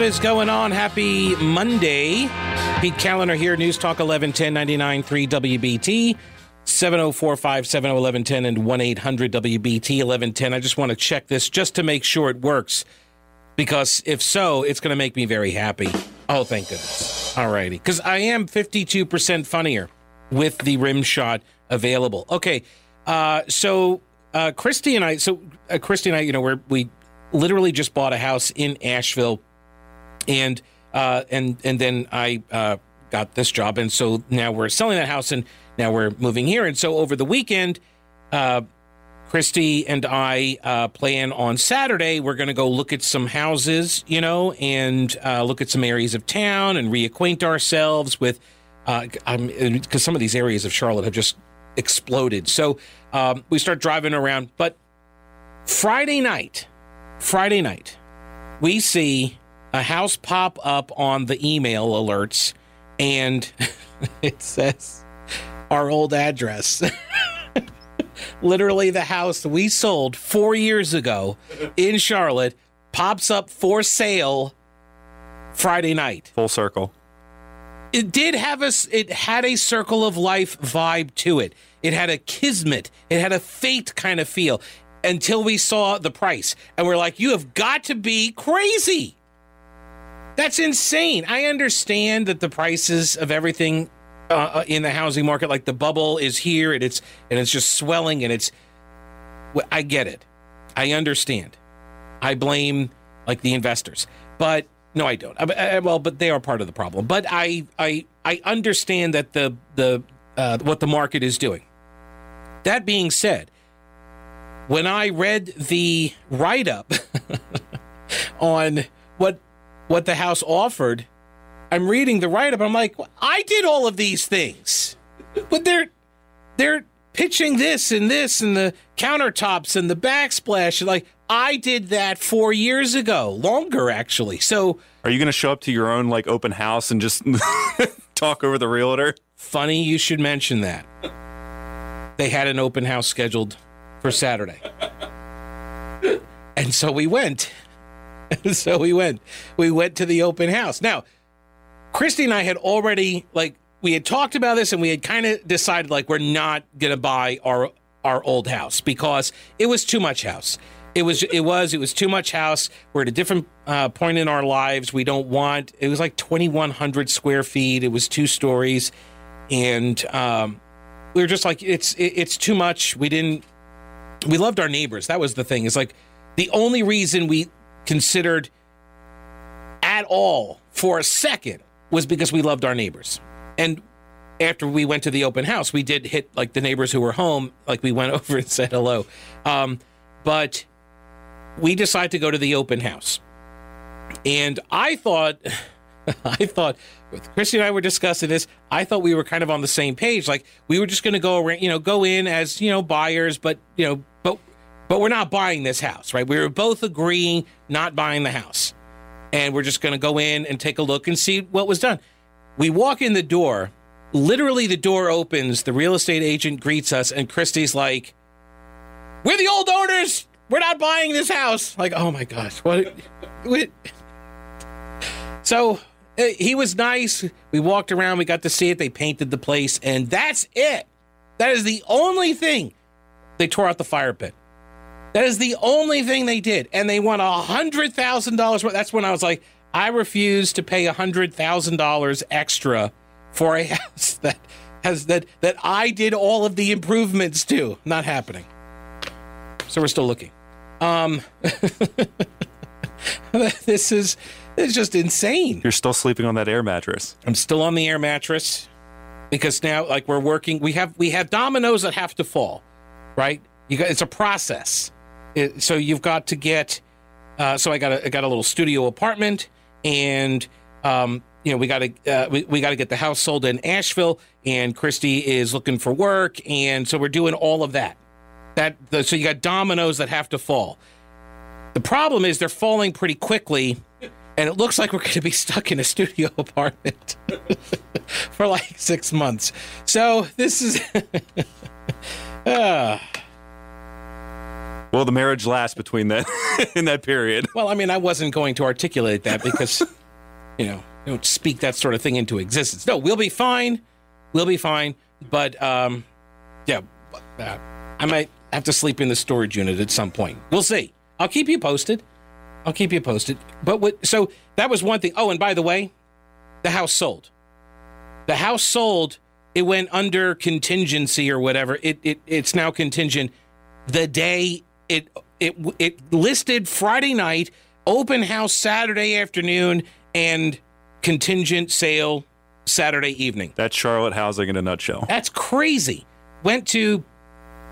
What is going on? Happy Monday. Pete Kaliner here, News Talk 1110 99.3 WBT. 704-570-1110 and 1-800-WBT-1110. I just want to check this just to make sure it works because if so, it's going to make me very happy. Oh, thank goodness. All righty. Because I am 52% funnier with the rim shot available. Okay. Uh, so uh, Christy and I, so uh, Christy and I, you know, we're, we literally just bought a house in Asheville and uh, and and then I uh, got this job, and so now we're selling that house, and now we're moving here, and so over the weekend, uh, Christy and I uh, plan on Saturday. We're going to go look at some houses, you know, and uh, look at some areas of town and reacquaint ourselves with, because uh, some of these areas of Charlotte have just exploded. So um, we start driving around, but Friday night, Friday night, we see a house pop up on the email alerts and it says our old address. Literally, the house we sold four years ago in Charlotte pops up for sale Friday night. Full circle. It did have a, it had a circle of life vibe to it. It had a kismet. It had a fate kind of feel until we saw the price. And we're like, you have got to be crazy. That's insane. I understand that the prices of everything uh, uh, in the housing market, like the bubble, is here and it's and it's just swelling and it's. I get it. I understand. I blame like the investors, but no, I don't. I, I, well, but they are part of the problem. But I I I understand that the the uh, what the market is doing. That being said, when I read the write up on what what the House offered, I'm reading the write up. I'm like, I did all of these things, but they're they're pitching this and this and the countertops and the backsplash. Like I did that four years ago, longer actually. So, are you going to show up to your own like open house and just talk over the realtor? Funny you should mention that. They had an open house scheduled for Saturday, and so we went. so we went. We went to the open house. Now, Christy and I had already like we had talked about this and we had kind of decided like we're not to buy our our old house because it was too much house. It was it was it was too much house. We're at a different uh, point in our lives. We don't want. It was like twenty one hundred square feet. It was two stories, and um, we were just like it's it, it's too much. We didn't. We loved our neighbors. That was the thing. It's like the only reason we considered at all for a second was because we loved our neighbors. And after we went to the open house, we did hit like the neighbors who were home, like we went over and said hello. Um, but we decided to go to the open house. And I thought, I thought, with Christy and I were discussing this, I thought we were kind of on the same page. Like we were just going to go around, you know, go in as, you know, buyers, but, you know, but we're not buying this house, right? We were both agreeing not buying the house. And we're just going to go in and take a look and see what was done. We walk in the door, literally, the door opens, the real estate agent greets us, and Christy's like, We're the old owners. We're not buying this house. Like, oh my gosh, what? what? So eh, he was nice. We walked around, we got to see it. They painted the place, and that's it. That is the only thing. They tore out the fire pit. That is the only thing they did. And they won a hundred thousand dollars. That's when I was like, I refuse to pay a hundred thousand dollars extra for a house that has that that I did all of the improvements to. Not happening. So we're still looking. Um this is it's just insane. You're still sleeping on that air mattress. I'm still on the air mattress because now like we're working we have we have dominoes that have to fall, right? You got it's a process. It, so you've got to get. Uh, so I got a I got a little studio apartment, and um, you know we got to uh, we, we got to get the house sold in Asheville, and Christy is looking for work, and so we're doing all of that. That the, so you got dominoes that have to fall. The problem is they're falling pretty quickly, and it looks like we're going to be stuck in a studio apartment for like six months. So this is. uh, Will the marriage lasts between that in that period? Well, I mean, I wasn't going to articulate that because, you know, you don't speak that sort of thing into existence. No, we'll be fine. We'll be fine. But, um, yeah, uh, I might have to sleep in the storage unit at some point. We'll see. I'll keep you posted. I'll keep you posted. But what, so that was one thing. Oh, and by the way, the house sold. The house sold. It went under contingency or whatever. It, it it's now contingent. The day it it it listed Friday night, open house Saturday afternoon, and contingent sale Saturday evening. That's Charlotte housing in a nutshell. That's crazy. Went to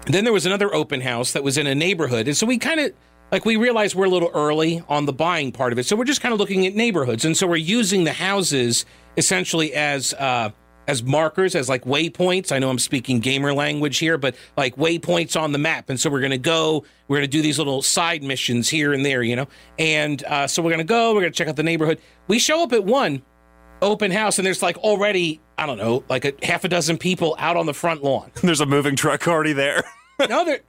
then there was another open house that was in a neighborhood. And so we kind of like we realized we're a little early on the buying part of it. So we're just kind of looking at neighborhoods. And so we're using the houses essentially as uh as markers, as like waypoints. I know I'm speaking gamer language here, but like waypoints on the map. And so we're going to go, we're going to do these little side missions here and there, you know? And uh, so we're going to go, we're going to check out the neighborhood. We show up at one open house, and there's like already, I don't know, like a half a dozen people out on the front lawn. There's a moving truck already there. no, they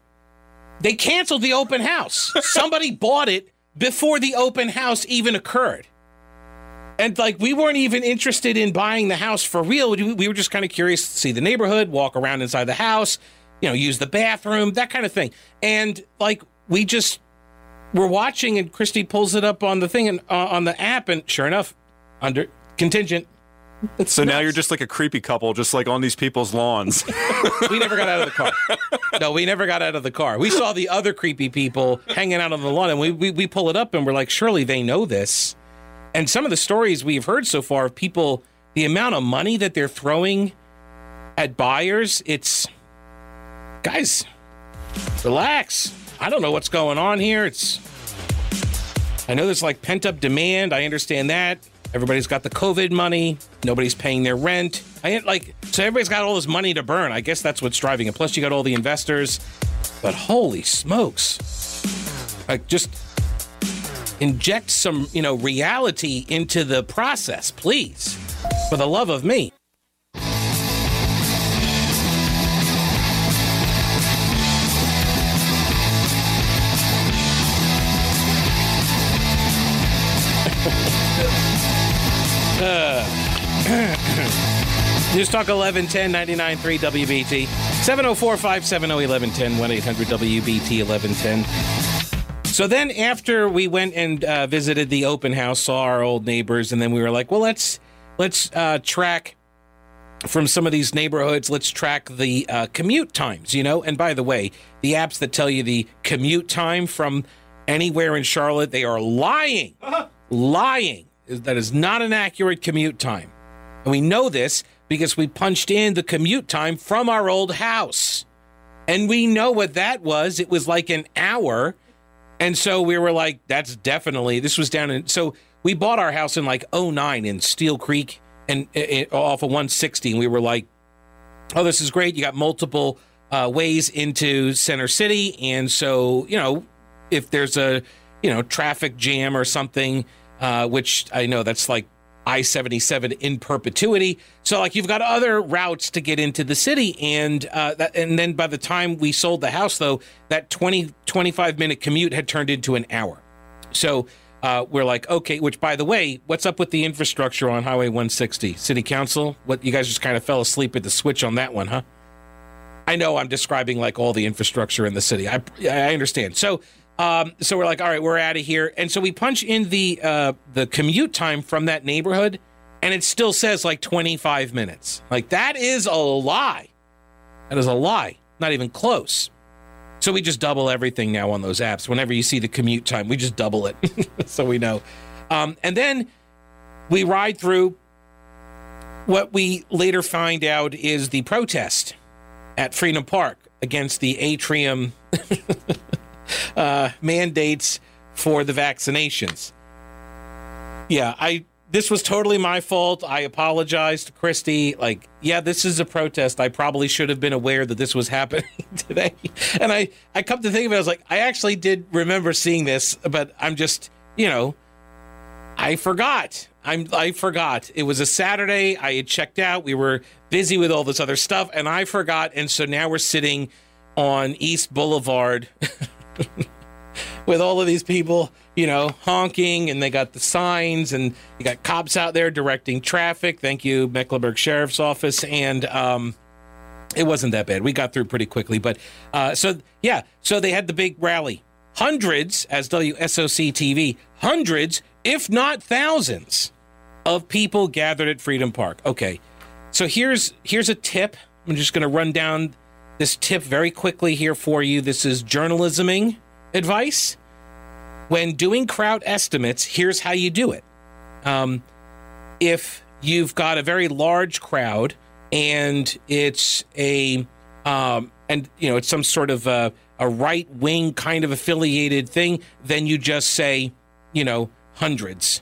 they canceled the open house. Somebody bought it before the open house even occurred. And like we weren't even interested in buying the house for real. We we were just kind of curious to see the neighborhood, walk around inside the house, you know, use the bathroom, that kind of thing. And like we just were watching, and Christy pulls it up on the thing and uh, on the app, and sure enough, under contingent. It's So now you're just like a creepy couple, just like on these people's lawns. we never got out of the car. No, we never got out of the car. We saw the other creepy people hanging out on the lawn, and we, we, we pull it up and we're like, surely they know this. And some of the stories we've heard so far of people, the amount of money that they're throwing at buyers, it's guys, relax. I don't know what's going on here. It's I know there's like pent up demand. I understand that. Everybody's got the COVID money. Nobody's paying their rent. I like so everybody's got all this money to burn. I guess that's what's driving it. Plus, you got all the investors. But holy smokes! Like just inject some, you know, reality into the process, please, for the love of me. Uh, News Talk 1110 993 WBT 704 570 1110 1 800 WBT 1110. So then, after we went and uh, visited the open house, saw our old neighbors, and then we were like, well, let's let's uh, track from some of these neighborhoods. Let's track the uh, commute times, you know. And by the way, the apps that tell you the commute time from anywhere in Charlotte, they are lying, lying. That is not an accurate commute time. And we know this because we punched in the commute time from our old house. And we know what that was. It was like an hour. And so we were like, that's definitely, this was down in, so we bought our house in like 09 in Steel Creek and it, off of 160. And we were like, oh, this is great. You got multiple uh, ways into Center City. And so, you know, if there's a, you know, traffic jam or something, uh, which I know that's like I 77 in perpetuity. So, like, you've got other routes to get into the city. And, uh, that, and then by the time we sold the house, though, that 20, 25 minute commute had turned into an hour. So, uh, we're like, okay, which by the way, what's up with the infrastructure on Highway 160? City Council? What, you guys just kind of fell asleep at the switch on that one, huh? I know I'm describing like all the infrastructure in the city. I, I understand. So, um, so we're like, all right, we're out of here, and so we punch in the uh, the commute time from that neighborhood, and it still says like 25 minutes. Like that is a lie. That is a lie. Not even close. So we just double everything now on those apps. Whenever you see the commute time, we just double it, so we know. Um, and then we ride through. What we later find out is the protest at Freedom Park against the atrium uh, mandates for the vaccinations. Yeah, I this was totally my fault. I apologize to Christy. Like, yeah, this is a protest. I probably should have been aware that this was happening today. And I I come to think of it, I was like, I actually did remember seeing this, but I'm just, you know, I forgot. I'm I forgot. It was a Saturday. I had checked out. We were busy with all this other stuff, and I forgot. And so now we're sitting on East Boulevard with all of these people, you know, honking and they got the signs and you got cops out there directing traffic. Thank you, Mecklenburg Sheriff's Office. And um, it wasn't that bad. We got through pretty quickly. But uh, so, yeah, so they had the big rally. Hundreds, as WSOC TV, hundreds, if not thousands, of people gathered at Freedom Park. Okay, so here's here's a tip. I'm just going to run down this tip very quickly here for you. This is journalisming advice. When doing crowd estimates, here's how you do it. Um, if you've got a very large crowd and it's a um, and you know it's some sort of a, a right wing kind of affiliated thing, then you just say you know hundreds.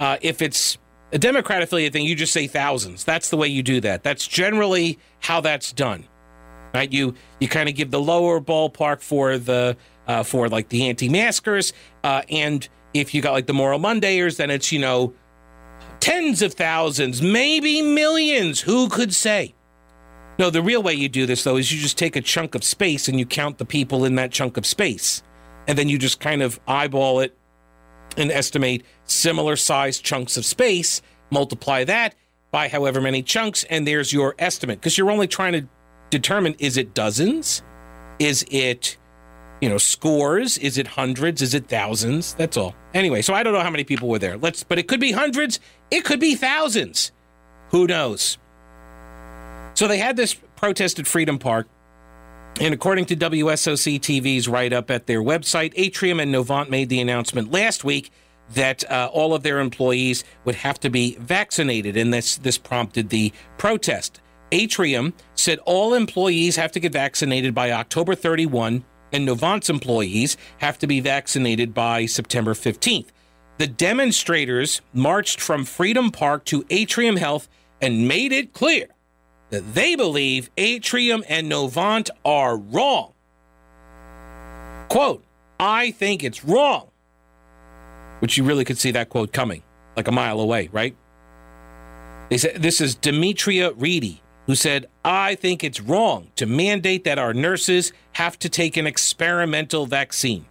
Uh, if it's a Democrat affiliated thing, you just say thousands. That's the way you do that. That's generally how that's done. Right? You you kind of give the lower ballpark for the uh, for like the anti-maskers, uh, and if you got like the moral Mondayers, then it's you know tens of thousands, maybe millions. Who could say? No, the real way you do this though is you just take a chunk of space and you count the people in that chunk of space, and then you just kind of eyeball it and estimate similar sized chunks of space. Multiply that by however many chunks, and there's your estimate because you're only trying to determine is it dozens, is it you know, scores? Is it hundreds? Is it thousands? That's all. Anyway, so I don't know how many people were there. Let's, but it could be hundreds. It could be thousands. Who knows? So they had this protest at Freedom Park. And according to WSOC TV's write up at their website, Atrium and Novant made the announcement last week that uh, all of their employees would have to be vaccinated. And this, this prompted the protest. Atrium said all employees have to get vaccinated by October 31 and Novant's employees have to be vaccinated by September 15th. The demonstrators marched from Freedom Park to Atrium Health and made it clear that they believe Atrium and Novant are wrong. Quote, I think it's wrong. Which you really could see that quote coming like a mile away, right? They said this is Demetria Reedy, who said, I think it's wrong to mandate that our nurses have to take an experimental vaccine.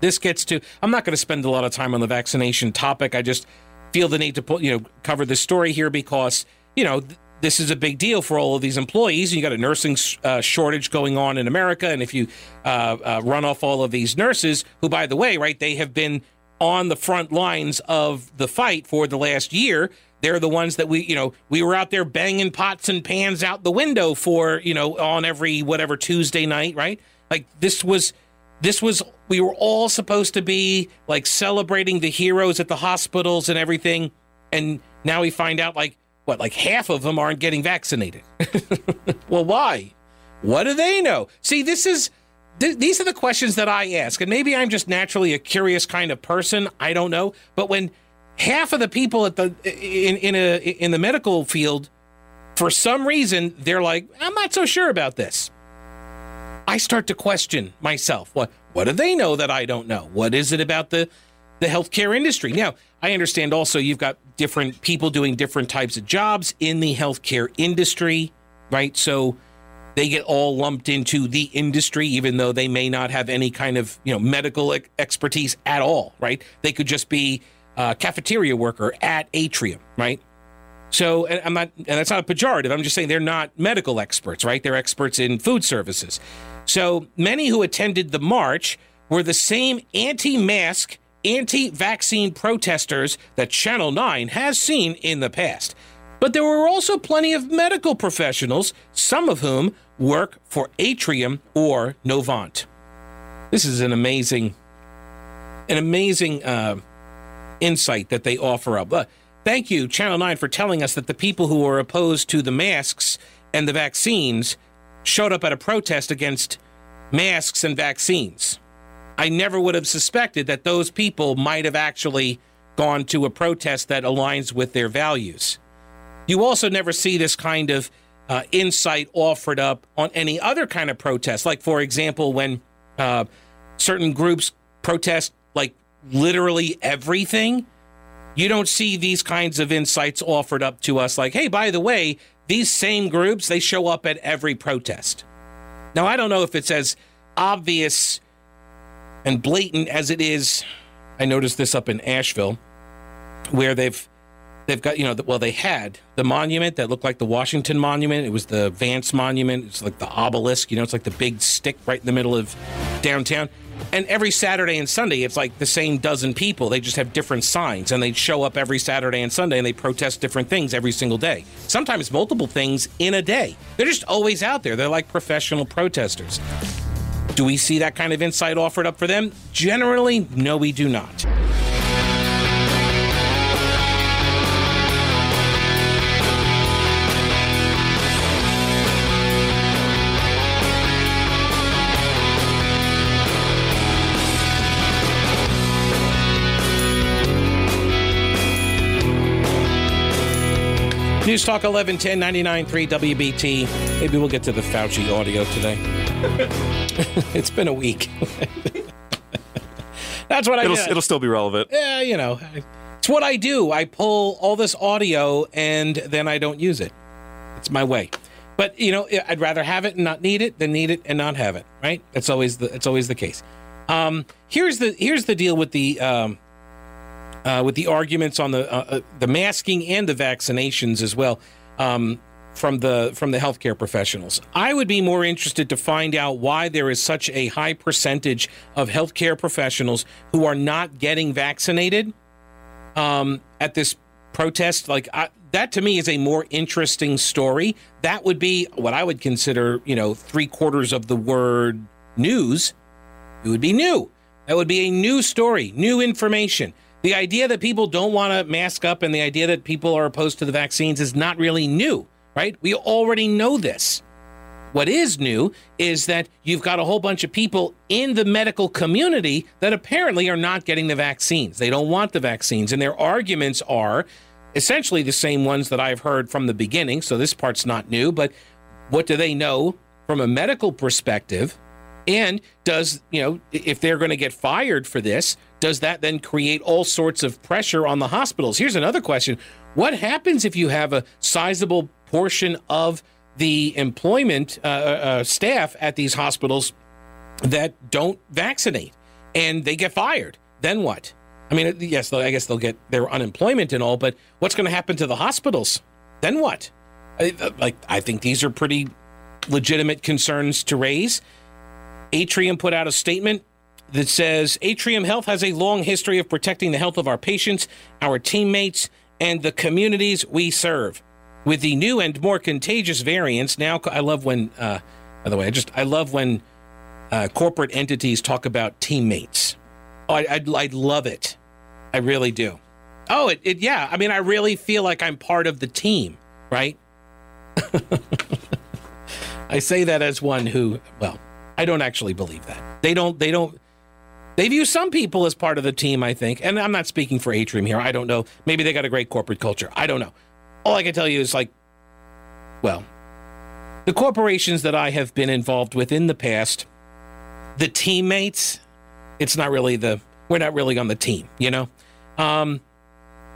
This gets to, I'm not going to spend a lot of time on the vaccination topic. I just feel the need to put, you know, cover this story here because, you know, th- this is a big deal for all of these employees. You got a nursing uh, shortage going on in America. And if you uh, uh, run off all of these nurses, who, by the way, right, they have been on the front lines of the fight for the last year. They're the ones that we, you know, we were out there banging pots and pans out the window for, you know, on every whatever Tuesday night, right? Like this was this was we were all supposed to be like celebrating the heroes at the hospitals and everything. And now we find out like what like half of them aren't getting vaccinated. Well why? What do they know? See this is th- these are the questions that i ask and maybe i'm just naturally a curious kind of person i don't know but when half of the people at the in in a in the medical field for some reason they're like i'm not so sure about this. I start to question myself what what do they know that i don't know? What is it about the the healthcare industry? Now i understand also you've got different people doing different types of jobs in the healthcare industry right? So they get all lumped into the industry even though they may not have any kind of you know medical expertise at all right they could just be uh, cafeteria worker at Atrium, right? So, and I'm not, and that's not a pejorative. I'm just saying they're not medical experts, right? They're experts in food services. So many who attended the march were the same anti-mask, anti-vaccine protesters that Channel 9 has seen in the past. But there were also plenty of medical professionals, some of whom work for Atrium or Novant. This is an amazing, an amazing uh, insight that they offer up. Uh, thank you, Channel 9, for telling us that the people who are opposed to the masks and the vaccines showed up at a protest against masks and vaccines. I never would have suspected that those people might have actually gone to a protest that aligns with their values. You also never see this kind of uh, insight offered up on any other kind of protest. Like, for example, when uh, certain groups protest like literally everything, you don't see these kinds of insights offered up to us like, hey, by the way, these same groups, they show up at every protest. Now, I don't know if it's as obvious and blatant as it is. I noticed this up in Asheville, where they've they've got you know well they had the monument that looked like the Washington Monument. It was the Vance Monument. It's like the obelisk. You know, it's like the big stick right in the middle of downtown. And every Saturday and Sunday, it's like the same dozen people. They just have different signs, and they show up every Saturday and Sunday, and they protest different things every single day. Sometimes multiple things in a day. They're just always out there. They're like professional protesters. Do we see that kind of insight offered up for them? Generally, no, we do not. News Talk 1110 99.3 WBT. Maybe we'll get to the Fauci audio today. it's been a week. That's what I It'll, do. it'll still be relevant. Yeah, you know, it's what I do. I pull all this audio and then I don't use it. It's my way. But you know, I'd rather have it and not need it than need it and not have it. Right? That's always the it's always the case. Um, here's the here's the deal with the um, uh, with the arguments on the uh, uh, the masking and the vaccinations as well um, from the from the healthcare professionals. I would be more interested to find out why there is such a high percentage of healthcare professionals who are not getting vaccinated um, at this protest. Like I, that to me is a more interesting story. That would be what I would consider, you know, three quarters of the word news. It would be new. That would be a new story, new information. The idea that people don't want to mask up and the idea that people are opposed to the vaccines is not really new, right? We already know this. What is new is that you've got a whole bunch of people in the medical community that apparently are not getting the vaccines. They don't want the vaccines, and their arguments are essentially the same ones that I've heard from the beginning. So this part's not new, but what do they know from a medical perspective? And does, you know, if they're going to get fired for this, does that then create all sorts of pressure on the hospitals? Here's another question What happens if you have a sizable portion of the employment uh, uh, staff at these hospitals that don't vaccinate and they get fired? Then what? I mean, yes, I guess they'll get their unemployment and all, but what's going to happen to the hospitals? Then what? I, like, I think these are pretty legitimate concerns to raise. Atrium put out a statement that says Atrium Health has a long history of protecting the health of our patients, our teammates, and the communities we serve. With the new and more contagious variants, now I love when, uh, by the way, I just I love when uh, corporate entities talk about teammates. Oh, I, I'd, I'd love it. I really do. Oh, it, it yeah. I mean, I really feel like I'm part of the team, right? I say that as one who, well, I don't actually believe that. They don't. They don't. They view some people as part of the team. I think, and I'm not speaking for Atrium here. I don't know. Maybe they got a great corporate culture. I don't know. All I can tell you is like, well, the corporations that I have been involved with in the past, the teammates, it's not really the. We're not really on the team. You know. Um,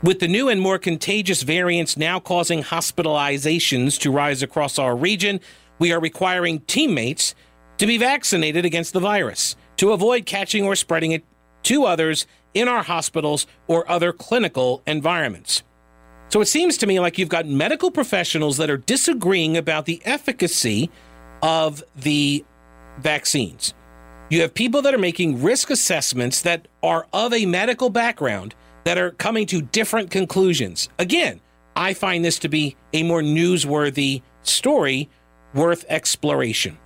with the new and more contagious variants now causing hospitalizations to rise across our region, we are requiring teammates to be vaccinated against the virus to avoid catching or spreading it to others in our hospitals or other clinical environments. So it seems to me like you've got medical professionals that are disagreeing about the efficacy of the vaccines. You have people that are making risk assessments that are of a medical background that are coming to different conclusions. Again, I find this to be a more newsworthy story worth exploration.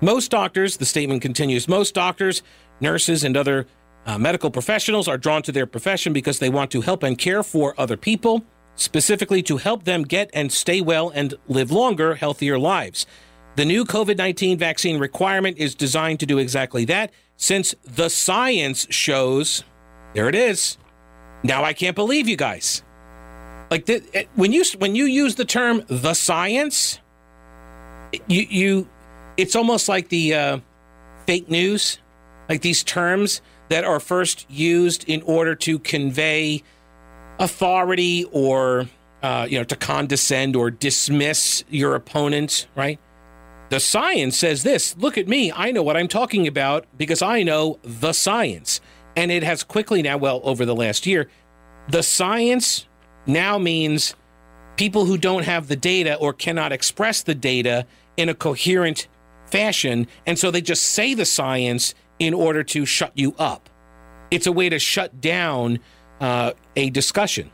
Most doctors, the statement continues, most doctors, nurses, and other uh, medical professionals are drawn to their profession because they want to help and care for other people, specifically to help them get and stay well and live longer, healthier lives. The new COVID 19 vaccine requirement is designed to do exactly that, since the science shows there it is. Now I can't believe you guys. Like the, when you when you use the term the science, you you it's almost like the uh, fake news, like these terms that are first used in order to convey authority or uh, you know to condescend or dismiss your opponent, right? the science says this. Look at me. I know what I'm talking about because I know the science. And it has quickly now, well, over the last year, the science now means people who don't have the data or cannot express the data in a coherent fashion. And so they just say the science in order to shut you up. It's a way to shut down uh, a discussion.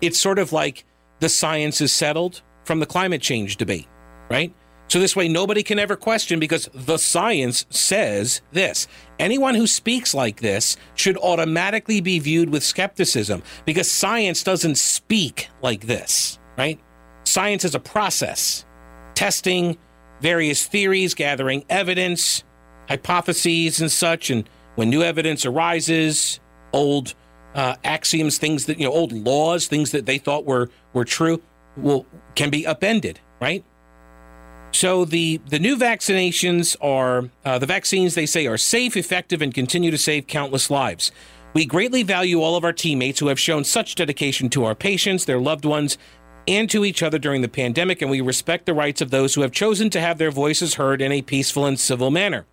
It's sort of like the science is settled from the climate change debate, right? So this way, nobody can ever question because the science says this. Anyone who speaks like this should automatically be viewed with skepticism because science doesn't speak like this, right? Science is a process, testing various theories, gathering evidence, hypotheses, and such. And when new evidence arises, old uh, axioms, things that you know, old laws, things that they thought were were true, will can be upended, right? So the the new vaccinations are uh, the vaccines they say are safe, effective, and continue to save countless lives. We greatly value all of our teammates who have shown such dedication to our patients, their loved ones, and to each other during the pandemic, and we respect the rights of those who have chosen to have their voices heard in a peaceful and civil manner.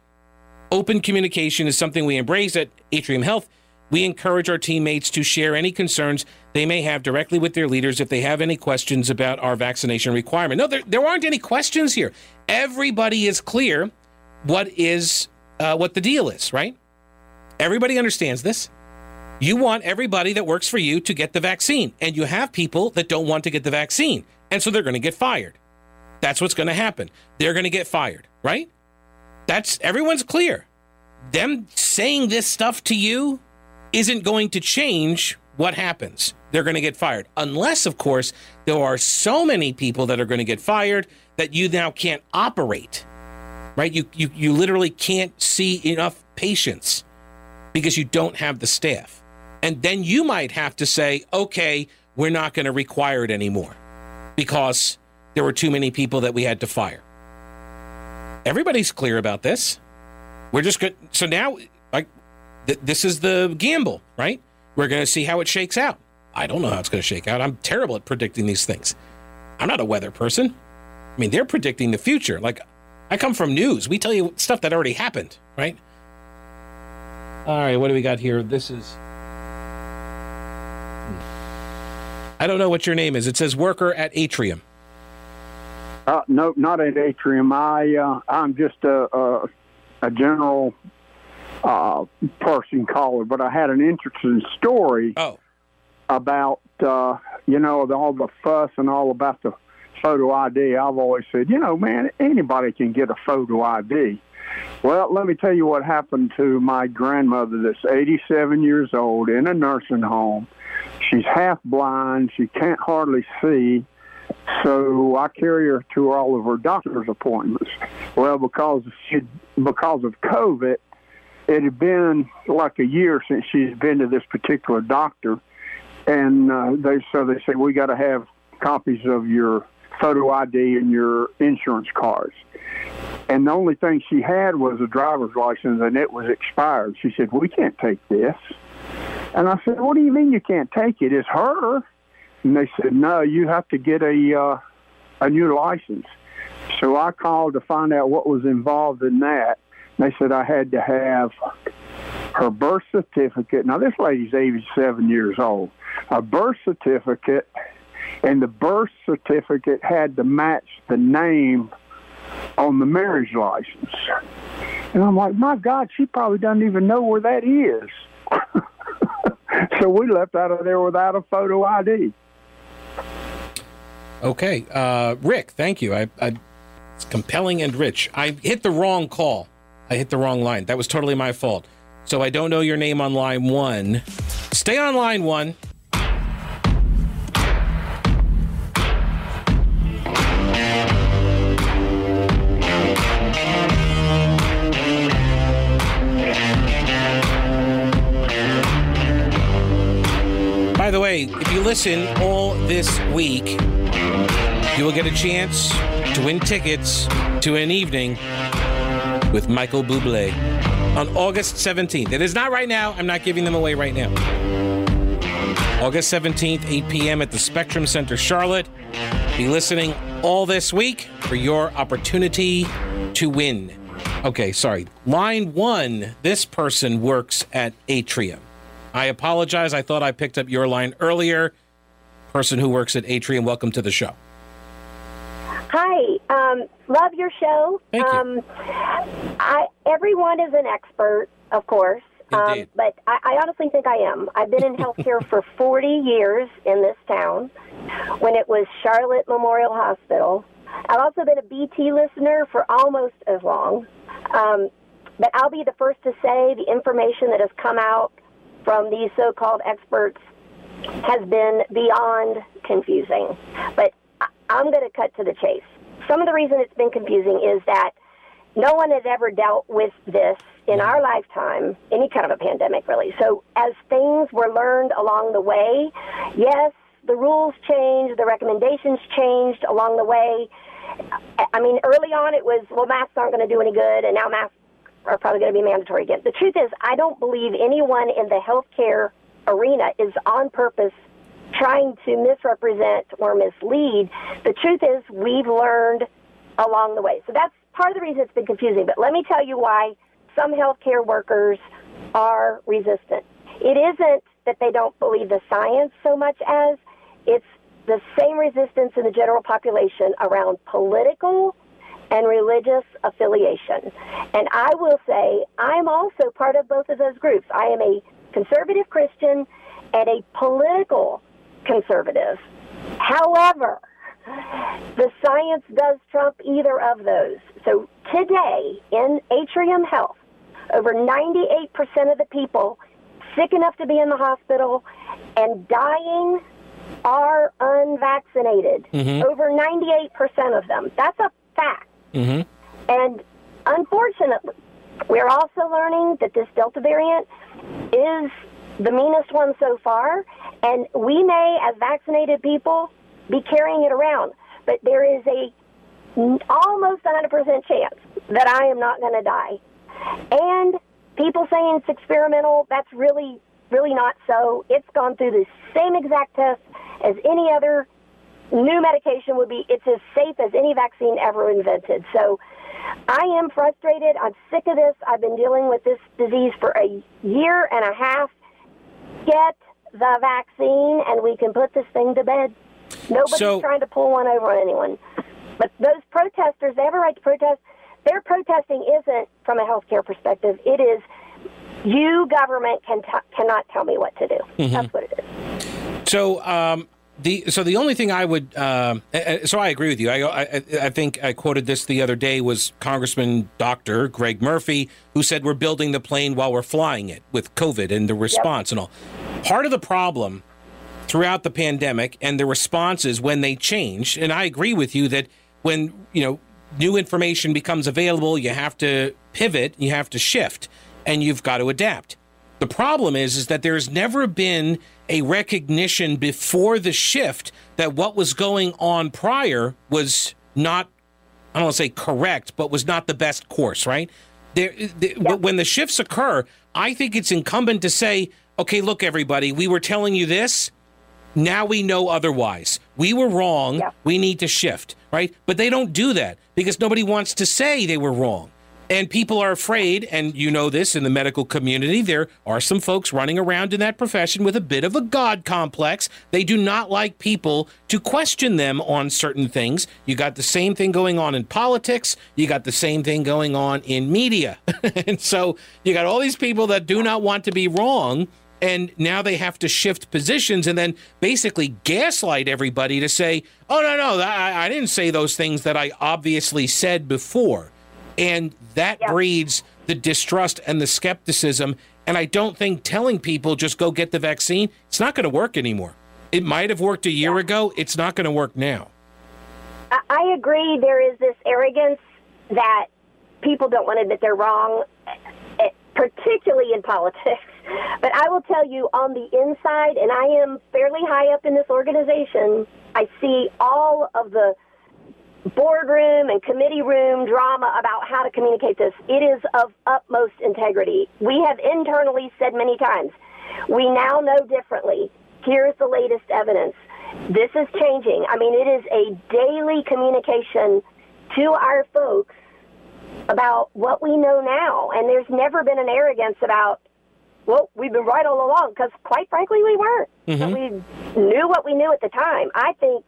Open communication is something we embrace at Atrium Health we encourage our teammates to share any concerns they may have directly with their leaders if they have any questions about our vaccination requirement. No, there, there aren't any questions here. Everybody is clear what is uh, what the deal is, right? Everybody understands this. You want everybody that works for you to get the vaccine, and you have people that don't want to get the vaccine, and so they're going to get fired. That's what's going to happen. They're going to get fired, right? That's everyone's clear. Them saying this stuff to you isn't going to change what happens. They're going to get fired. Unless, of course, there are so many people that are going to get fired that you now can't operate. Right? You, you, you literally can't see enough patients because you don't have the staff. And then you might have to say, okay, we're not going to require it anymore because there were too many people that we had to fire. Everybody's clear about this. We're just good. So now, like, th- this is the gamble, right? We're going to see how it shakes out. I don't know how it's going to shake out. I'm terrible at predicting these things. I'm not a weather person. I mean, they're predicting the future. Like, I come from news. We tell you stuff that already happened, right? All right, what do we got here? This is. I don't know what your name is. It says worker at Atrium. Uh, no, not at Atrium. I uh, I'm just a, a, a general uh, person caller, but I had an interesting story oh. about uh, you know the, all the fuss and all about the photo ID. I've always said, you know, man, anybody can get a photo ID. Well, let me tell you what happened to my grandmother that's 87 years old in a nursing home. She's half blind. She can't hardly see. So I carry her to all of her doctor's appointments. Well, because she because of COVID, it had been like a year since she's been to this particular doctor, and uh, they so they said we got to have copies of your photo ID and your insurance cards. And the only thing she had was a driver's license, and it was expired. She said, "We can't take this." And I said, "What do you mean you can't take it? It's her." And they said, "No, you have to get a uh, a new license." So I called to find out what was involved in that, they said I had to have her birth certificate. Now, this lady's 87 years old. A birth certificate, and the birth certificate had to match the name on the marriage license. And I'm like, my God, she probably doesn't even know where that is. so we left out of there without a photo ID. Okay. Uh, Rick, thank you. I, I, it's compelling and rich. I hit the wrong call. I hit the wrong line. That was totally my fault. So I don't know your name on line one. Stay on line one. The way, if you listen all this week, you will get a chance to win tickets to an evening with Michael Bublé on August 17th. It is not right now. I'm not giving them away right now. August 17th, 8 p.m. at the Spectrum Center, Charlotte. Be listening all this week for your opportunity to win. Okay, sorry. Line one this person works at Atrium. I apologize. I thought I picked up your line earlier. Person who works at Atrium, welcome to the show. Hi, um, love your show. Thank you. Um, I, everyone is an expert, of course, um, but I, I honestly think I am. I've been in healthcare for 40 years in this town when it was Charlotte Memorial Hospital. I've also been a BT listener for almost as long. Um, but I'll be the first to say the information that has come out from these so called experts has been beyond confusing. But I'm going to cut to the chase. Some of the reason it's been confusing is that no one has ever dealt with this in our lifetime, any kind of a pandemic, really. So, as things were learned along the way, yes, the rules changed, the recommendations changed along the way. I- I mean, early on it was, well, masks aren't going to do any good, and now masks are probably going to be mandatory again. The truth is, I don't believe anyone in the healthcare arena is on purpose trying to misrepresent or mislead. The truth is, we've learned along the way. So that's part of the reason it's been confusing. But let me tell you why some healthcare workers are resistant. It isn't that they don't believe the science so much as it's the same resistance in the general population around political and religious affiliation. And I will say, I'm also part of both of those groups. I am a conservative Christian and a political conservative. However, the science does trump either of those. So today in Atrium Health, over 98% of the people sick enough to be in the hospital and dying are unvaccinated. Mm-hmm. Over 98% of them. That's a fact. Mm-hmm. And unfortunately, we're also learning that this Delta variant is the meanest one so far, and we may, as vaccinated people, be carrying it around. But there is a almost 100% chance that I am not going to die. And people saying it's experimental, that's really, really not so. It's gone through the same exact test as any other new medication would be. It's as safe as any vaccine ever invented. So I am frustrated. I'm sick of this. I've been dealing with this disease for a year and a half. Get the vaccine and we can put this thing to bed. Nobody's So- trying to pull one over on anyone. But those protesters, they have a right to protest. Their protesting isn't from a healthcare perspective. It is you, government, can t- cannot tell me what to do. Mm-hmm. That's what it is. So um, the so the only thing I would uh, so I agree with you. I, I I think I quoted this the other day was Congressman Doctor Greg Murphy who said we're building the plane while we're flying it with COVID and the response and all. Part of the problem throughout the pandemic and the responses when they changed, and I agree with you that when you know new information becomes available, you have to pivot, you have to shift, and you've got to adapt. The problem is, is that there's never been a recognition before the shift that what was going on prior was not, I don't want to say correct, but was not the best course, right? There, the, When the shifts occur, I think it's incumbent to say, okay, look, everybody, we were telling you this. Now we know otherwise. We were wrong. Yeah. We need to shift, right? But they don't do that because nobody wants to say they were wrong. And people are afraid, and you know this in the medical community, there are some folks running around in that profession with a bit of a God complex. They do not like people to question them on certain things. You got the same thing going on in politics, you got the same thing going on in media. and so you got all these people that do not want to be wrong and now they have to shift positions and then basically gaslight everybody to say, "Oh no, no, I, I didn't say those things that I obviously said before," and that Yeah. breeds the distrust and the skepticism. And I don't think telling people just go get the vaccine it's not going to work anymore. It might have worked a year ago. It's not going to work now. I- I agree. There is this arrogance that people don't want to admit they're wrong, eh, particularly in politics. But I will tell you, on the inside, and I am fairly high up in this organization, I see all of the boardroom and committee room drama about how to communicate this. It is of utmost integrity. We have internally said many times, we now know differently. Here's the latest evidence. this is changing. I mean, it is a daily communication to our folks about what we know now. And there's never been an arrogance about, well, we've been right all along, because quite frankly, we weren't. But we knew what we knew at the time. I think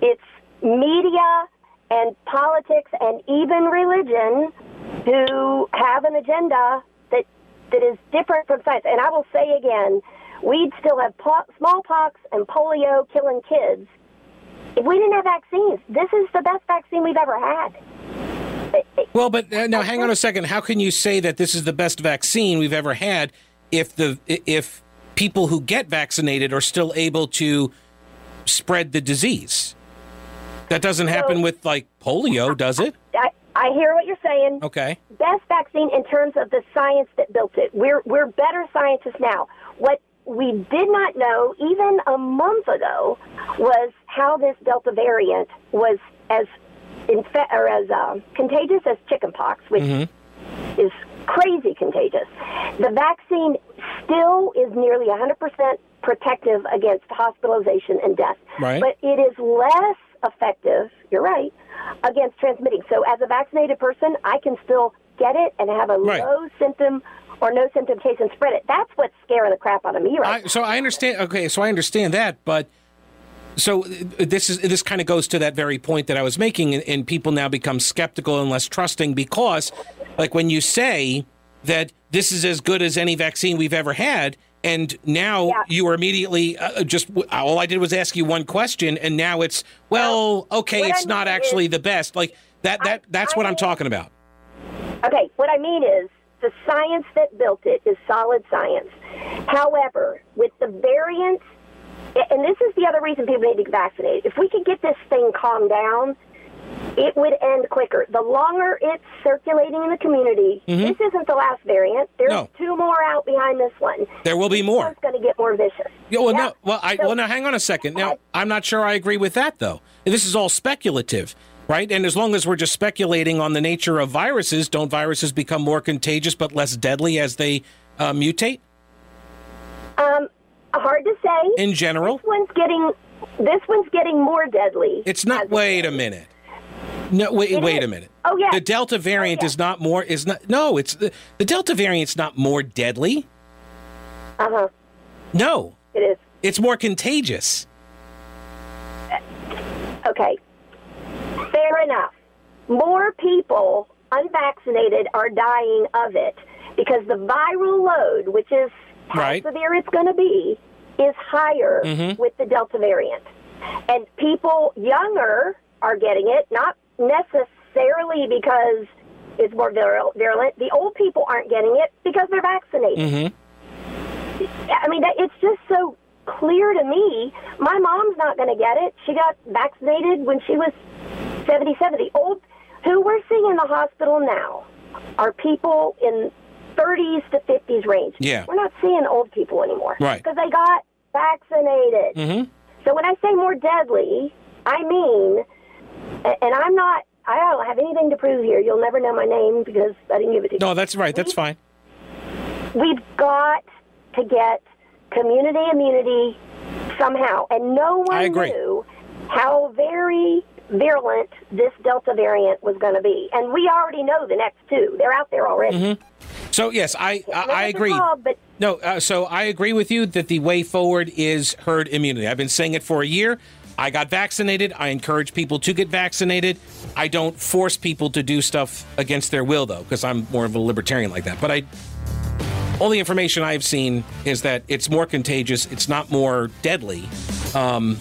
it's media and politics and even religion who have an agenda that that is different from science. And I will say again, we'd still have po- smallpox and polio killing kids if we didn't have vaccines. This is the best vaccine we've ever had. Well, but uh, now hang on a second. How can you say that this is the best vaccine we've ever had if the if people who get vaccinated are still able to spread the disease? That doesn't happen with like polio, does it? I, I hear what you're saying. Okay. best vaccine in terms of the science that built it. We're we're better scientists now. What we did not know even a month ago was how this Delta variant was as infe- or as uh, contagious as chickenpox, which is crazy contagious. The vaccine still is nearly 100% protective against hospitalization and death, Right. but it is less effective. You're right against transmitting. So, as a vaccinated person, I can still get it and have a Right. low symptom or no symptom case and spread it. That's what's scaring the crap out of me right I, so I understand. Okay, so I understand that, but so this is this kind of goes to that very point that I was making, and, and people now become skeptical and less trusting because, like, when you say that this is as good as any vaccine we've ever had. And now Yeah. you are immediately uh, just all I did was ask you one question, and now it's well, okay, what I it's not actually is- the best. Like that that that's I what I'm talking about. Okay, what I mean is the science that built it is solid science. However, with the variants, and this is the other reason people need to get vaccinated. If we could get this thing calmed down, it would end quicker. The longer it's circulating in the community, this isn't the last variant. There's No. two more out behind this one. There will be more. It's going to get more vicious. Yeah, well, Yeah. no. Well, I So- well now hang on a second. Now I'm not sure I agree with that though. This is all speculative, right? And as long as we're just speculating on the nature of viruses, don't viruses become more contagious but less deadly as they uh, mutate Um, hard to say. in general? This one's getting this one's getting more deadly. It's not. Wait a minute. No, wait. It wait is. a minute. Oh, yeah. The Delta variant yeah. is not more. Is not. No, it's the the Delta variant's not more deadly. Uh huh. No, It is. it's more contagious. Okay. Fair enough. More people unvaccinated are dying of it because the viral load, which is how Right. severe it's going to be, is higher Mm-hmm. with the Delta variant. And people younger are getting it, not necessarily because it's more virulent. The old people aren't getting it because they're vaccinated. Mm-hmm. I mean, it's just so clear to me. My mom's not going to get it. She got vaccinated when she was 77. The old, who we're seeing in the hospital now are people in 30s to 50s range. Yeah. We're not seeing old people anymore. Right. Because they got vaccinated. Mm-hmm. So when I say more deadly, I mean, and I'm not, I don't have anything to prove here. You'll never know my name because I didn't give it to you. No, that's right. That's fine. We've got to get community immunity somehow. And no one knew how very virulent this Delta variant was going to be. And we already know the next two. They're out there already. So yes, I I, I agree. but No, uh, so I agree with you that the way forward is herd immunity. I've been saying it for a year. I got vaccinated. I encourage people to get vaccinated. I don't force people to do stuff against their will, though, because I'm more of a libertarian like that. But I, all the information I've seen is that it's more contagious. It's not more deadly. Um,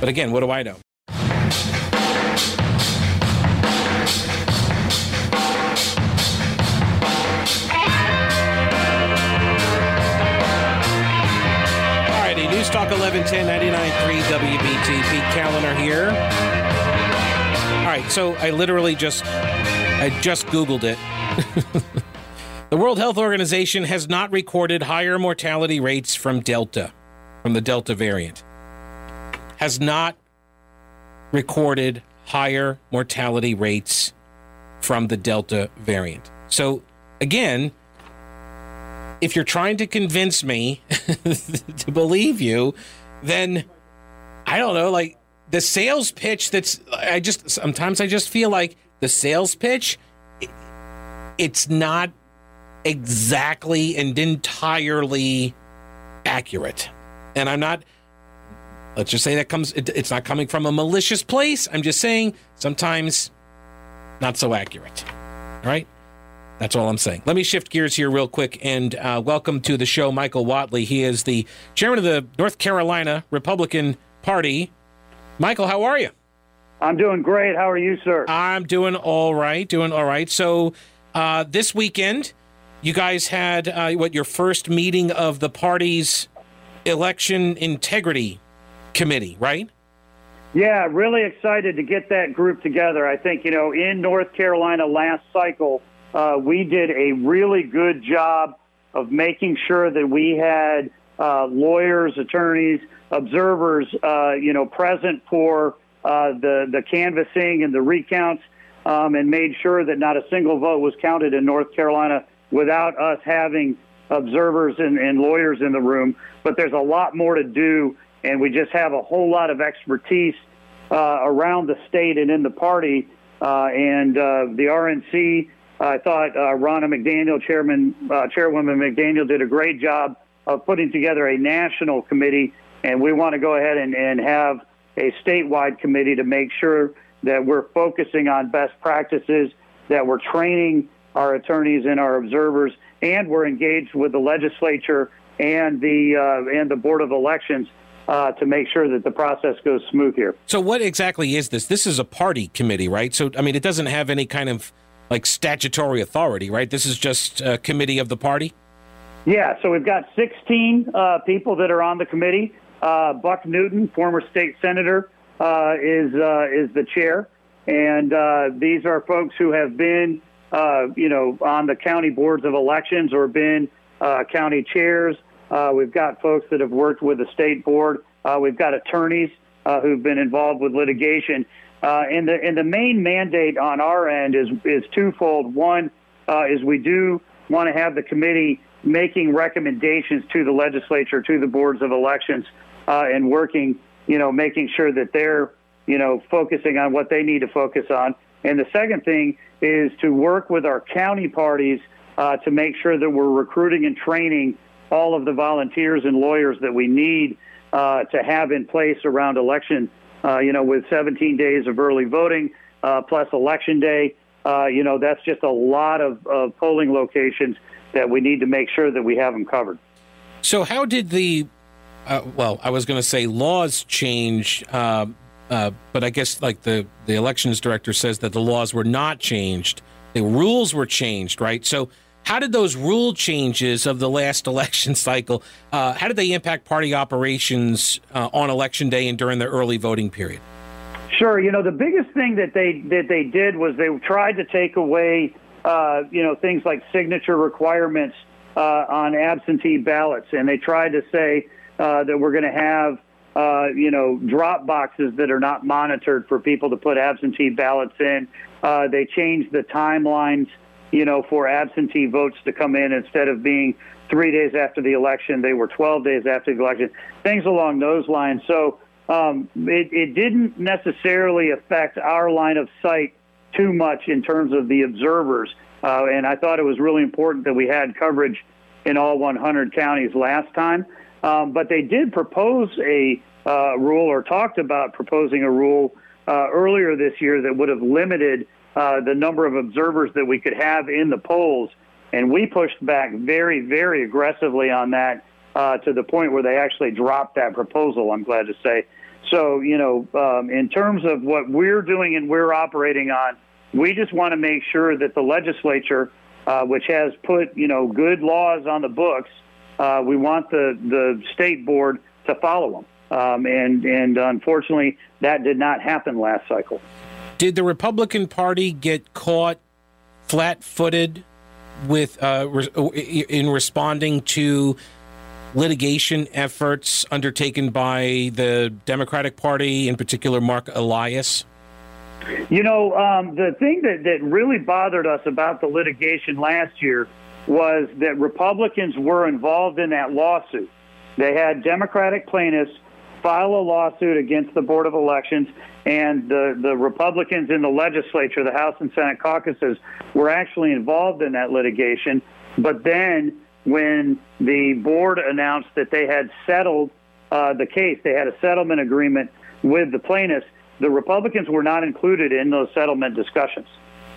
but again, what do I know? Talk 1110 99.3 WBT. Pete Kaliner here. All right, so I literally just I just Googled it. the World Health Organization has not recorded higher mortality rates from Delta, from the Delta variant. Has not recorded higher mortality rates from the Delta variant. So again, if you're trying to convince me to believe you, then I don't know, like the sales pitch. That's I just sometimes I just feel like the sales pitch. it- It's not exactly and entirely accurate, and I'm not. Let's just say that comes. It, it's not coming from a malicious place. I'm just saying sometimes not so accurate. All right. That's all I'm saying. Let me shift gears here real quick and uh, welcome to the show Michael Whatley. He is the chairman of the North Carolina Republican Party. Michael, how are you? I'm doing great. How are you, sir? I'm doing all right. Doing all right. So, uh, this weekend, you guys had uh, what your first meeting of the party's election integrity committee, right? Yeah, really excited to get that group together. I think, you know, in North Carolina last cycle, uh, we did a really good job of making sure that we had uh, lawyers, attorneys, observers, uh, you know, present for uh, the, the canvassing and the recounts um, and made sure that not a single vote was counted in North Carolina without us having observers and, and lawyers in the room. But there's a lot more to do, and we just have a whole lot of expertise uh, around the state and in the party. Uh, and the RNC, I thought uh, Ronna McDaniel, Chairman, uh, Chairwoman McDaniel, did a great job of putting together a national committee. And we want to go ahead and, and have a statewide committee to make sure that we're focusing on best practices, that we're training our attorneys and our observers, and we're engaged with the legislature and the uh, and the board of elections uh, to make sure that the process goes smooth here. So, what exactly is this? This is a party committee, right? So, I mean, it doesn't have any kind of like statutory authority, right? This is just a committee of the party. Yeah, so we've got 16 uh, people that are on the committee. Uh, Buck Newton, former state senator, uh, is uh, is the chair, and uh, these are folks who have been, uh, you know, on the county boards of elections or been county chairs. We've got folks that have worked with the state board. We've got attorneys who've been involved with litigation. Uh, and the and the main mandate on our end is is twofold. One uh, is we do want to have the committee making recommendations to the legislature, to the boards of elections, uh, and working, you know, making sure that they're, you know, focusing on what they need to focus on. And the second thing is to work with our county parties uh, to make sure that we're recruiting and training all of the volunteers and lawyers that we need uh, to have in place around election. Uh, you know, with 17 days of early voting uh, plus election day, uh, you know, that's just a lot of, of polling locations that we need to make sure that we have them covered. So, how did the uh, well, I was going to say laws change, uh, uh, but I guess like the the elections director says that the laws were not changed; the rules were changed, right? So, how did those rule changes of the last election cycle? Uh, how did they impact party operations uh, on election day and during the early voting period? Sure. You know, the biggest thing that they that they did was they tried to take away, uh, you know, things like signature requirements uh, on absentee ballots, and they tried to say uh, that we're going to have, uh, you know, drop boxes that are not monitored for people to put absentee ballots in. Uh, they changed the timelines, you know, for absentee votes to come in instead of being three days after the election, they were 12 days after the election. Things along those lines. So um, it, it didn't necessarily affect our line of sight too much in terms of the observers. Uh, and I thought it was really important that we had coverage in all 100 counties last time. Um, but they did propose a uh, rule or talked about proposing a rule uh, earlier this year that would have limited uh, the number of observers that we could have in the polls. And we pushed back very, very aggressively on that uh, to the point where they actually dropped that proposal, I'm glad to say. So, you know, um, in terms of what we're doing and we're operating on, we just want to make sure that the legislature, uh, which has put, you know, good laws on the books, uh, we want the, the state board to follow them. Um, and, and unfortunately, that did not happen last cycle. Did the Republican Party get caught flat-footed with uh, re- in responding to litigation efforts undertaken by the Democratic Party, in particular Mark Elias? You know, um, the thing that, that really bothered us about the litigation last year was that Republicans were involved in that lawsuit. They had Democratic plaintiffs file a lawsuit against the Board of Elections, and the, the Republicans in the legislature, the House and Senate caucuses, were actually involved in that litigation. But then, when the board announced that they had settled uh, the case, they had a settlement agreement with the plaintiffs, the Republicans were not included in those settlement discussions.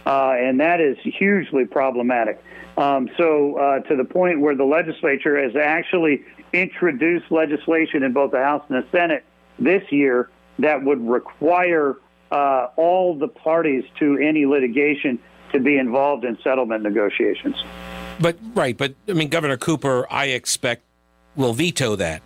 Uh, and that is hugely problematic. Um, so, uh, to the point where the legislature has actually introduced legislation in both the House and the Senate this year that would require uh, all the parties to any litigation to be involved in settlement negotiations. But right, but I mean, Governor Cooper, I expect will veto that.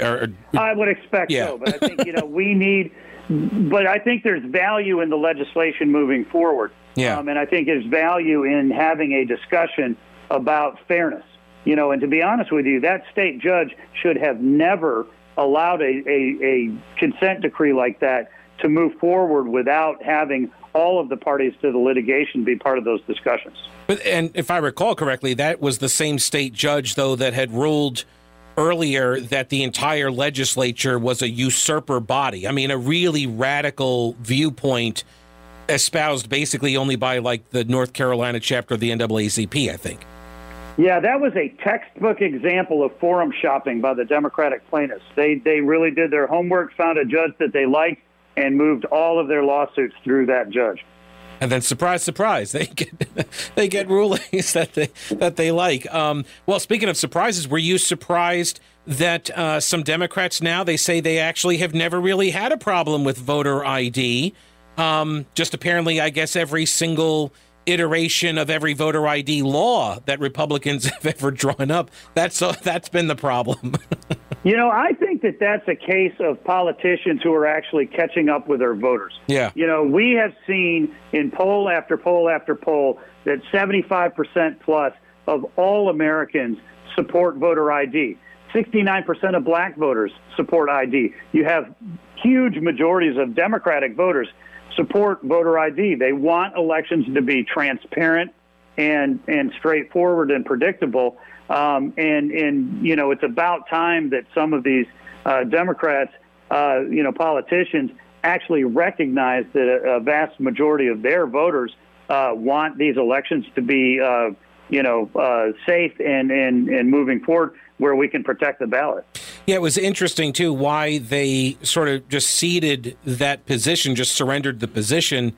Or, or, I would expect yeah. so, but I think you know we need. But I think there's value in the legislation moving forward. Yeah. Um, and I think there's value in having a discussion about fairness. You know, and to be honest with you, that state judge should have never allowed a, a, a consent decree like that to move forward without having all of the parties to the litigation be part of those discussions. But and if I recall correctly, that was the same state judge though that had ruled earlier that the entire legislature was a usurper body. I mean, a really radical viewpoint espoused basically only by like the North Carolina chapter of the NAACP, I think. Yeah, that was a textbook example of forum shopping by the Democratic plaintiffs. They they really did their homework, found a judge that they liked, and moved all of their lawsuits through that judge. And then, surprise, surprise, they get they get rulings that they that they like. Um, well, speaking of surprises, were you surprised that uh, some Democrats now they say they actually have never really had a problem with voter ID? Um, just apparently, I guess every single iteration of every voter ID law that Republicans have ever drawn up. That's uh, that's been the problem. you know, I think that that's a case of politicians who are actually catching up with their voters. Yeah. You know, we have seen in poll after poll after poll that 75% plus of all Americans support voter ID. 69% of black voters support ID. You have huge majorities of Democratic voters support voter ID. They want elections to be transparent and and straightforward and predictable. Um, and and you know, it's about time that some of these uh, Democrats, uh, you know, politicians actually recognize that a, a vast majority of their voters uh, want these elections to be, uh, you know, uh, safe and, and and moving forward where we can protect the ballot. Yeah, it was interesting too why they sort of just ceded that position, just surrendered the position,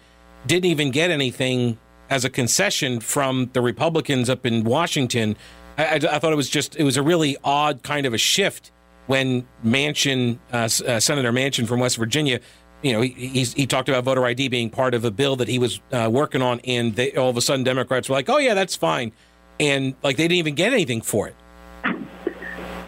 didn't even get anything as a concession from the Republicans up in Washington. I, I, I thought it was just it was a really odd kind of a shift when Manchin, uh, uh, Senator Manchin from West Virginia, you know, he, he talked about voter ID being part of a bill that he was uh, working on, and they, all of a sudden Democrats were like, "Oh yeah, that's fine," and like they didn't even get anything for it.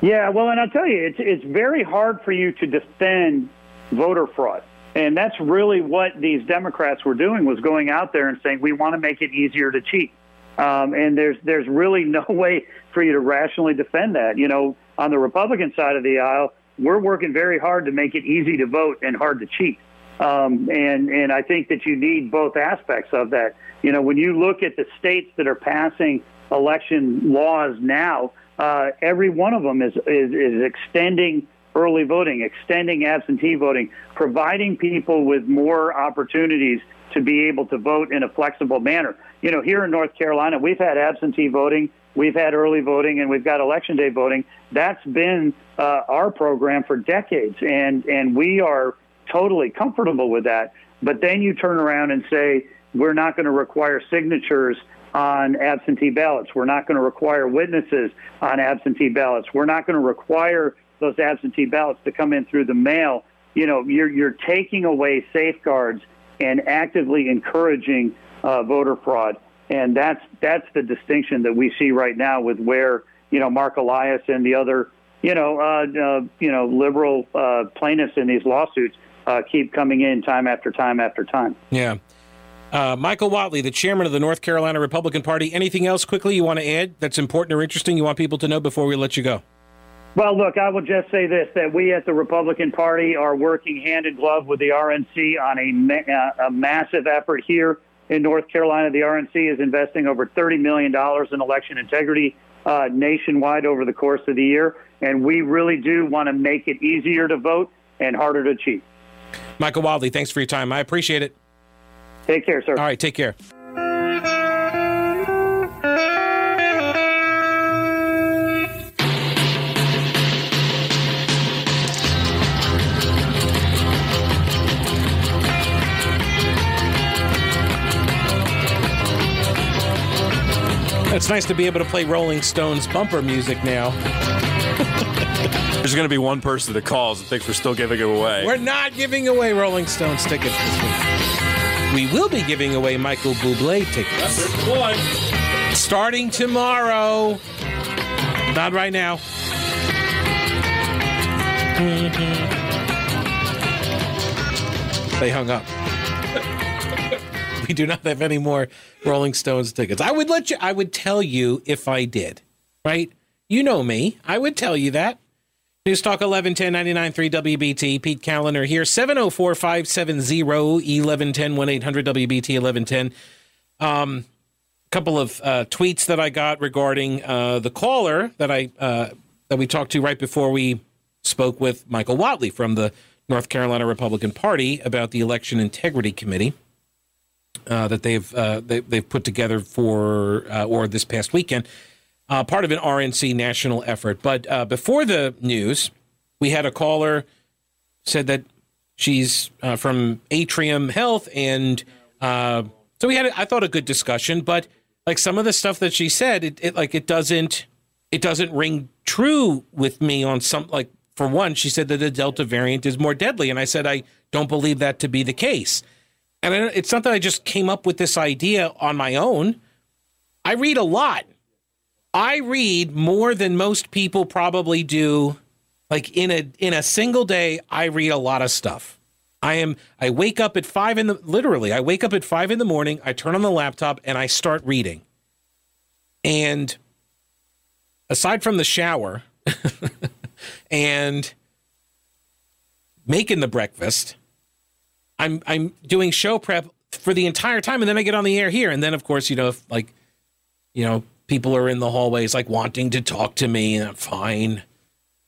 Yeah, well, and I'll tell you, it's it's very hard for you to defend voter fraud, and that's really what these Democrats were doing was going out there and saying we want to make it easier to cheat, um, and there's there's really no way for you to rationally defend that. You know, on the Republican side of the aisle, we're working very hard to make it easy to vote and hard to cheat. Um, and and I think that you need both aspects of that. You know, when you look at the states that are passing election laws now, uh, every one of them is, is, is extending early voting, extending absentee voting, providing people with more opportunities to be able to vote in a flexible manner. You know, here in North Carolina, we've had absentee voting, we've had early voting, and we've got election day voting. That's been uh, our program for decades, and and we are totally comfortable with that. But then you turn around and say we're not going to require signatures on absentee ballots. We're not going to require witnesses on absentee ballots. We're not going to require those absentee ballots to come in through the mail. You know, you're you're taking away safeguards and actively encouraging uh, voter fraud, and that's that's the distinction that we see right now with where you know Mark Elias and the other you know uh, uh, you know liberal uh, plaintiffs in these lawsuits uh, keep coming in time after time after time. Yeah. Uh, Michael Whatley, the chairman of the North Carolina Republican Party. Anything else quickly you want to add that's important or interesting you want people to know before we let you go? Well, look, I will just say this that we at the Republican Party are working hand in glove with the RNC on a, ma- a massive effort here in North Carolina. The RNC is investing over $30 million in election integrity uh, nationwide over the course of the year. And we really do want to make it easier to vote and harder to cheat. Michael Whatley, thanks for your time. I appreciate it. Take care, sir. All right, take care. It's nice to be able to play Rolling Stones bumper music now. There's going to be one person that calls and thinks we're still giving it away. We're not giving away Rolling Stones tickets this week. We will be giving away Michael Bublé tickets. Starting tomorrow. Not right now. They hung up. we do not have any more Rolling Stones tickets. I would let you I would tell you if I did. Right? You know me. I would tell you that. News Talk 1110 99.3 WBT. Pete Kaliner here. 704 570 1110 1 800 WBT 1110. Um, couple of uh, tweets that I got regarding uh, the caller that I uh, that we talked to right before we spoke with Michael Whatley from the North Carolina Republican Party about the Election Integrity Committee uh, that they've uh, they, they've put together for uh, or this past weekend, uh, part of an RNC national effort. But uh, before the news, we had a caller said that she's uh, from Atrium Health, and uh, so we had I thought a good discussion. But like some of the stuff that she said, it, it like it doesn't it doesn't ring true with me on some like for one, she said that the Delta variant is more deadly, and I said I don't believe that to be the case. And it's not that I just came up with this idea on my own. I read a lot. I read more than most people probably do. Like in a in a single day, I read a lot of stuff. I am I wake up at five in the literally, I wake up at five in the morning, I turn on the laptop and I start reading. And aside from the shower and making the breakfast, I'm I'm doing show prep for the entire time, and then I get on the air here, and then of course you know if like you know people are in the hallways like wanting to talk to me, and I'm fine,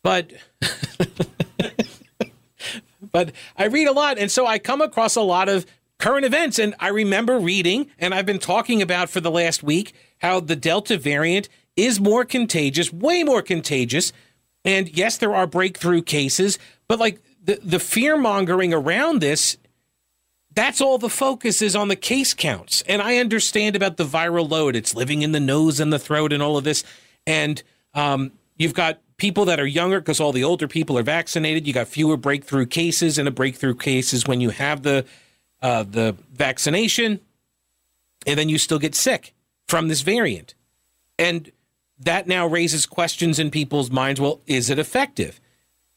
but but I read a lot, and so I come across a lot of current events, and I remember reading, and I've been talking about for the last week how the Delta variant is more contagious, way more contagious, and yes, there are breakthrough cases, but like the the fear mongering around this that's all the focus is on the case counts. And I understand about the viral load. It's living in the nose and the throat and all of this. And um, you've got people that are younger because all the older people are vaccinated. You got fewer breakthrough cases, and a breakthrough cases when you have the uh, the vaccination, and then you still get sick from this variant. And that now raises questions in people's minds. Well, is it effective?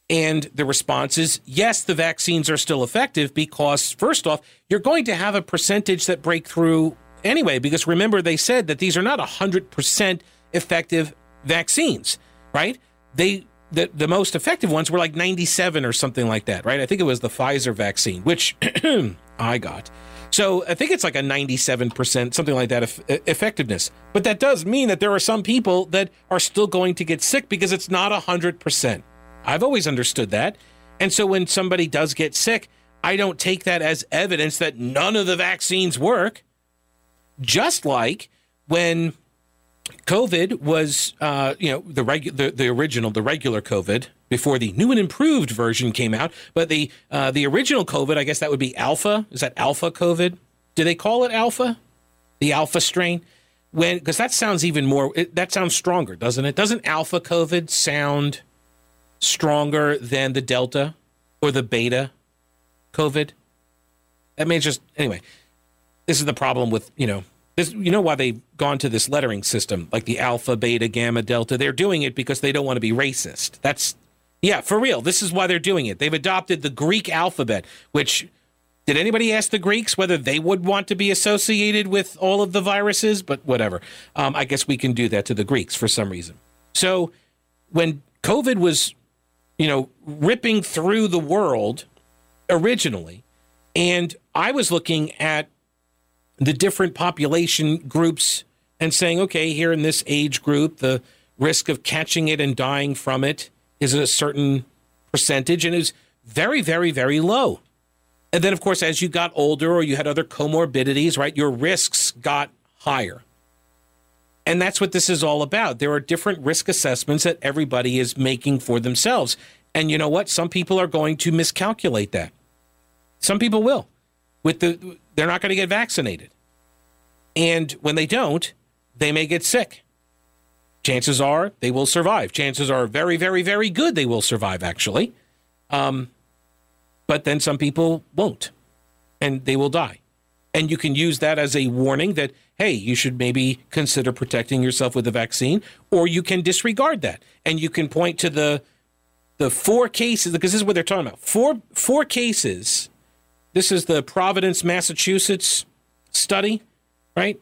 And the response is yes, the vaccines are still effective because, first off, you're going to have a percentage that break through anyway. Because remember, they said that these are not 100% effective vaccines, right? They the, the most effective ones were like 97 or something like that, right? I think it was the Pfizer vaccine, which I got. So I think it's like a 97%, something like that, eff- effectiveness. But that does mean that there are some people that are still going to get sick because it's not 100%. I've always understood that. And so when somebody does get sick, I don't take that as evidence that none of the vaccines work. Just like when COVID was, uh, you know, the, regu- the the original, the regular COVID before the new and improved version came out. But the uh, the original COVID, I guess that would be Alpha. Is that Alpha COVID? Do they call it Alpha? The Alpha strain? When because that sounds even more. It, that sounds stronger, doesn't it? Doesn't Alpha COVID sound stronger than the Delta or the Beta COVID? That may just anyway. This is the problem with you know this, you know why they've gone to this lettering system, like the alpha, beta, gamma, delta. They're doing it because they don't want to be racist. That's yeah, for real. This is why they're doing it. They've adopted the Greek alphabet, which did anybody ask the Greeks whether they would want to be associated with all of the viruses? But whatever. Um, I guess we can do that to the Greeks for some reason. So when COVID was, you know, ripping through the world originally, and I was looking at the different population groups and saying, okay, here in this age group, the risk of catching it and dying from it is a certain percentage, and is very, very, very low. And then, of course, as you got older or you had other comorbidities, right, your risks got higher. And that's what this is all about. There are different risk assessments that everybody is making for themselves. And you know what? Some people are going to miscalculate that. Some people will. With the they're not going to get vaccinated. And when they don't, they may get sick. Chances are they will survive. Chances are very, very, very good they will survive, actually. Um, but then some people won't, and they will die. And you can use that as a warning that, hey, you should maybe consider protecting yourself with a vaccine, or you can disregard that. And you can point to the the four cases, because this is what they're talking about. Four four cases. This is the Providence, Massachusetts study, right?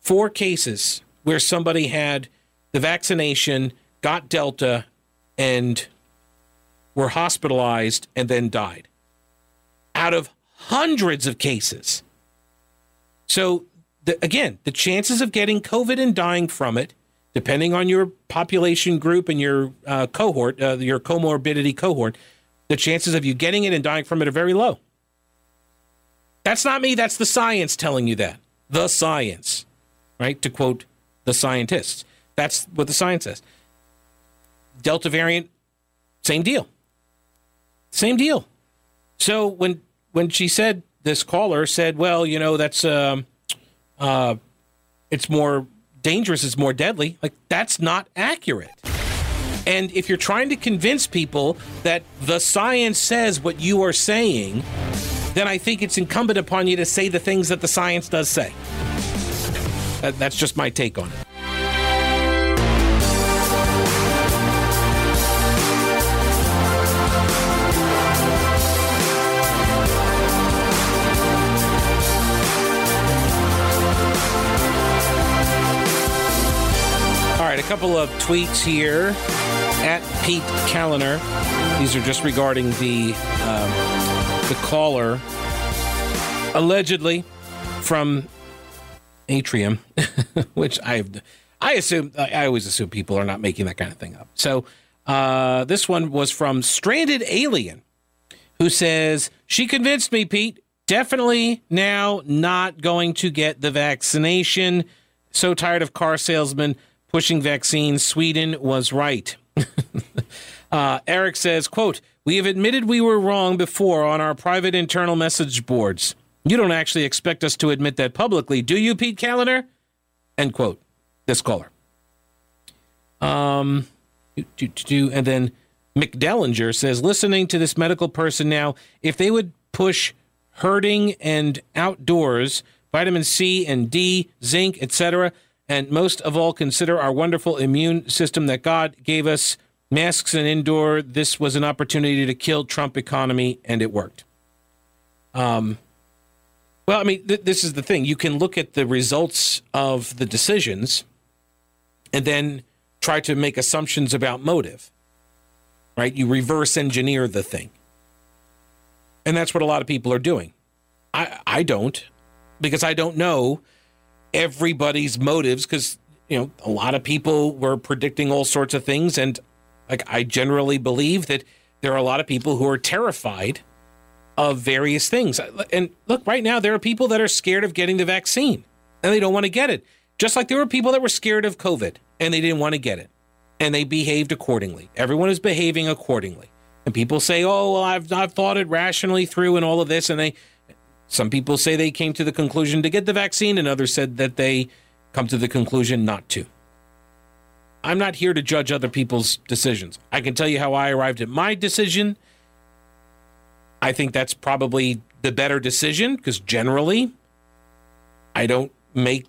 Four cases where somebody had the vaccination, got Delta, and were hospitalized and then died out of hundreds of cases. So, the, again, the chances of getting COVID and dying from it, depending on your population group and your uh, cohort, uh, your comorbidity cohort, the chances of you getting it and dying from it are very low. That's not me, that's the science telling you that. The science, right? To quote the scientists. That's what the science says. Delta variant, same deal. Same deal. So when when she said this caller said, "Well, you know, that's um, uh, it's more dangerous, it's more deadly," like that's not accurate. And if you're trying to convince people that the science says what you are saying, then I think it's incumbent upon you to say the things that the science does say. That, that's just my take on it. Right, a couple of tweets here at Pete Kaliner. These are just regarding the um, the caller allegedly from Atrium, which I I assume I always assume people are not making that kind of thing up. So uh, this one was from Stranded Alien, who says she convinced me, Pete. Definitely now not going to get the vaccination. So tired of car salesmen pushing vaccines. Sweden was right. uh, Eric says, "quote We have admitted we were wrong before on our private internal message boards." You don't actually expect us to admit that publicly, do you, Pete Kaliner? End quote. This caller. Um, do, do, do, and then McDellinger says, listening to this medical person now, if they would push herding and outdoors, vitamin C and D, zinc, etc., and most of all, consider our wonderful immune system that God gave us, masks and indoor, this was an opportunity to kill Trump economy, and it worked. Um, well, I mean, th- this is the thing. You can look at the results of the decisions and then try to make assumptions about motive, right? You reverse engineer the thing. And that's what a lot of people are doing. I, I don't, because I don't know everybody's motives, because, you know, a lot of people were predicting all sorts of things. And, like, I generally believe that there are a lot of people who are terrified of various things. And look, right now, there are people that are scared of getting the vaccine and they don't want to get it. Just like there were people that were scared of COVID and they didn't want to get it and they behaved accordingly. Everyone is behaving accordingly. And people say, oh, well, I've, I've thought it rationally through and all of this. And they, some people say they came to the conclusion to get the vaccine and others said that they come to the conclusion not to. I'm not here to judge other people's decisions. I can tell you how I arrived at my decision I think that's probably the better decision because generally I don't make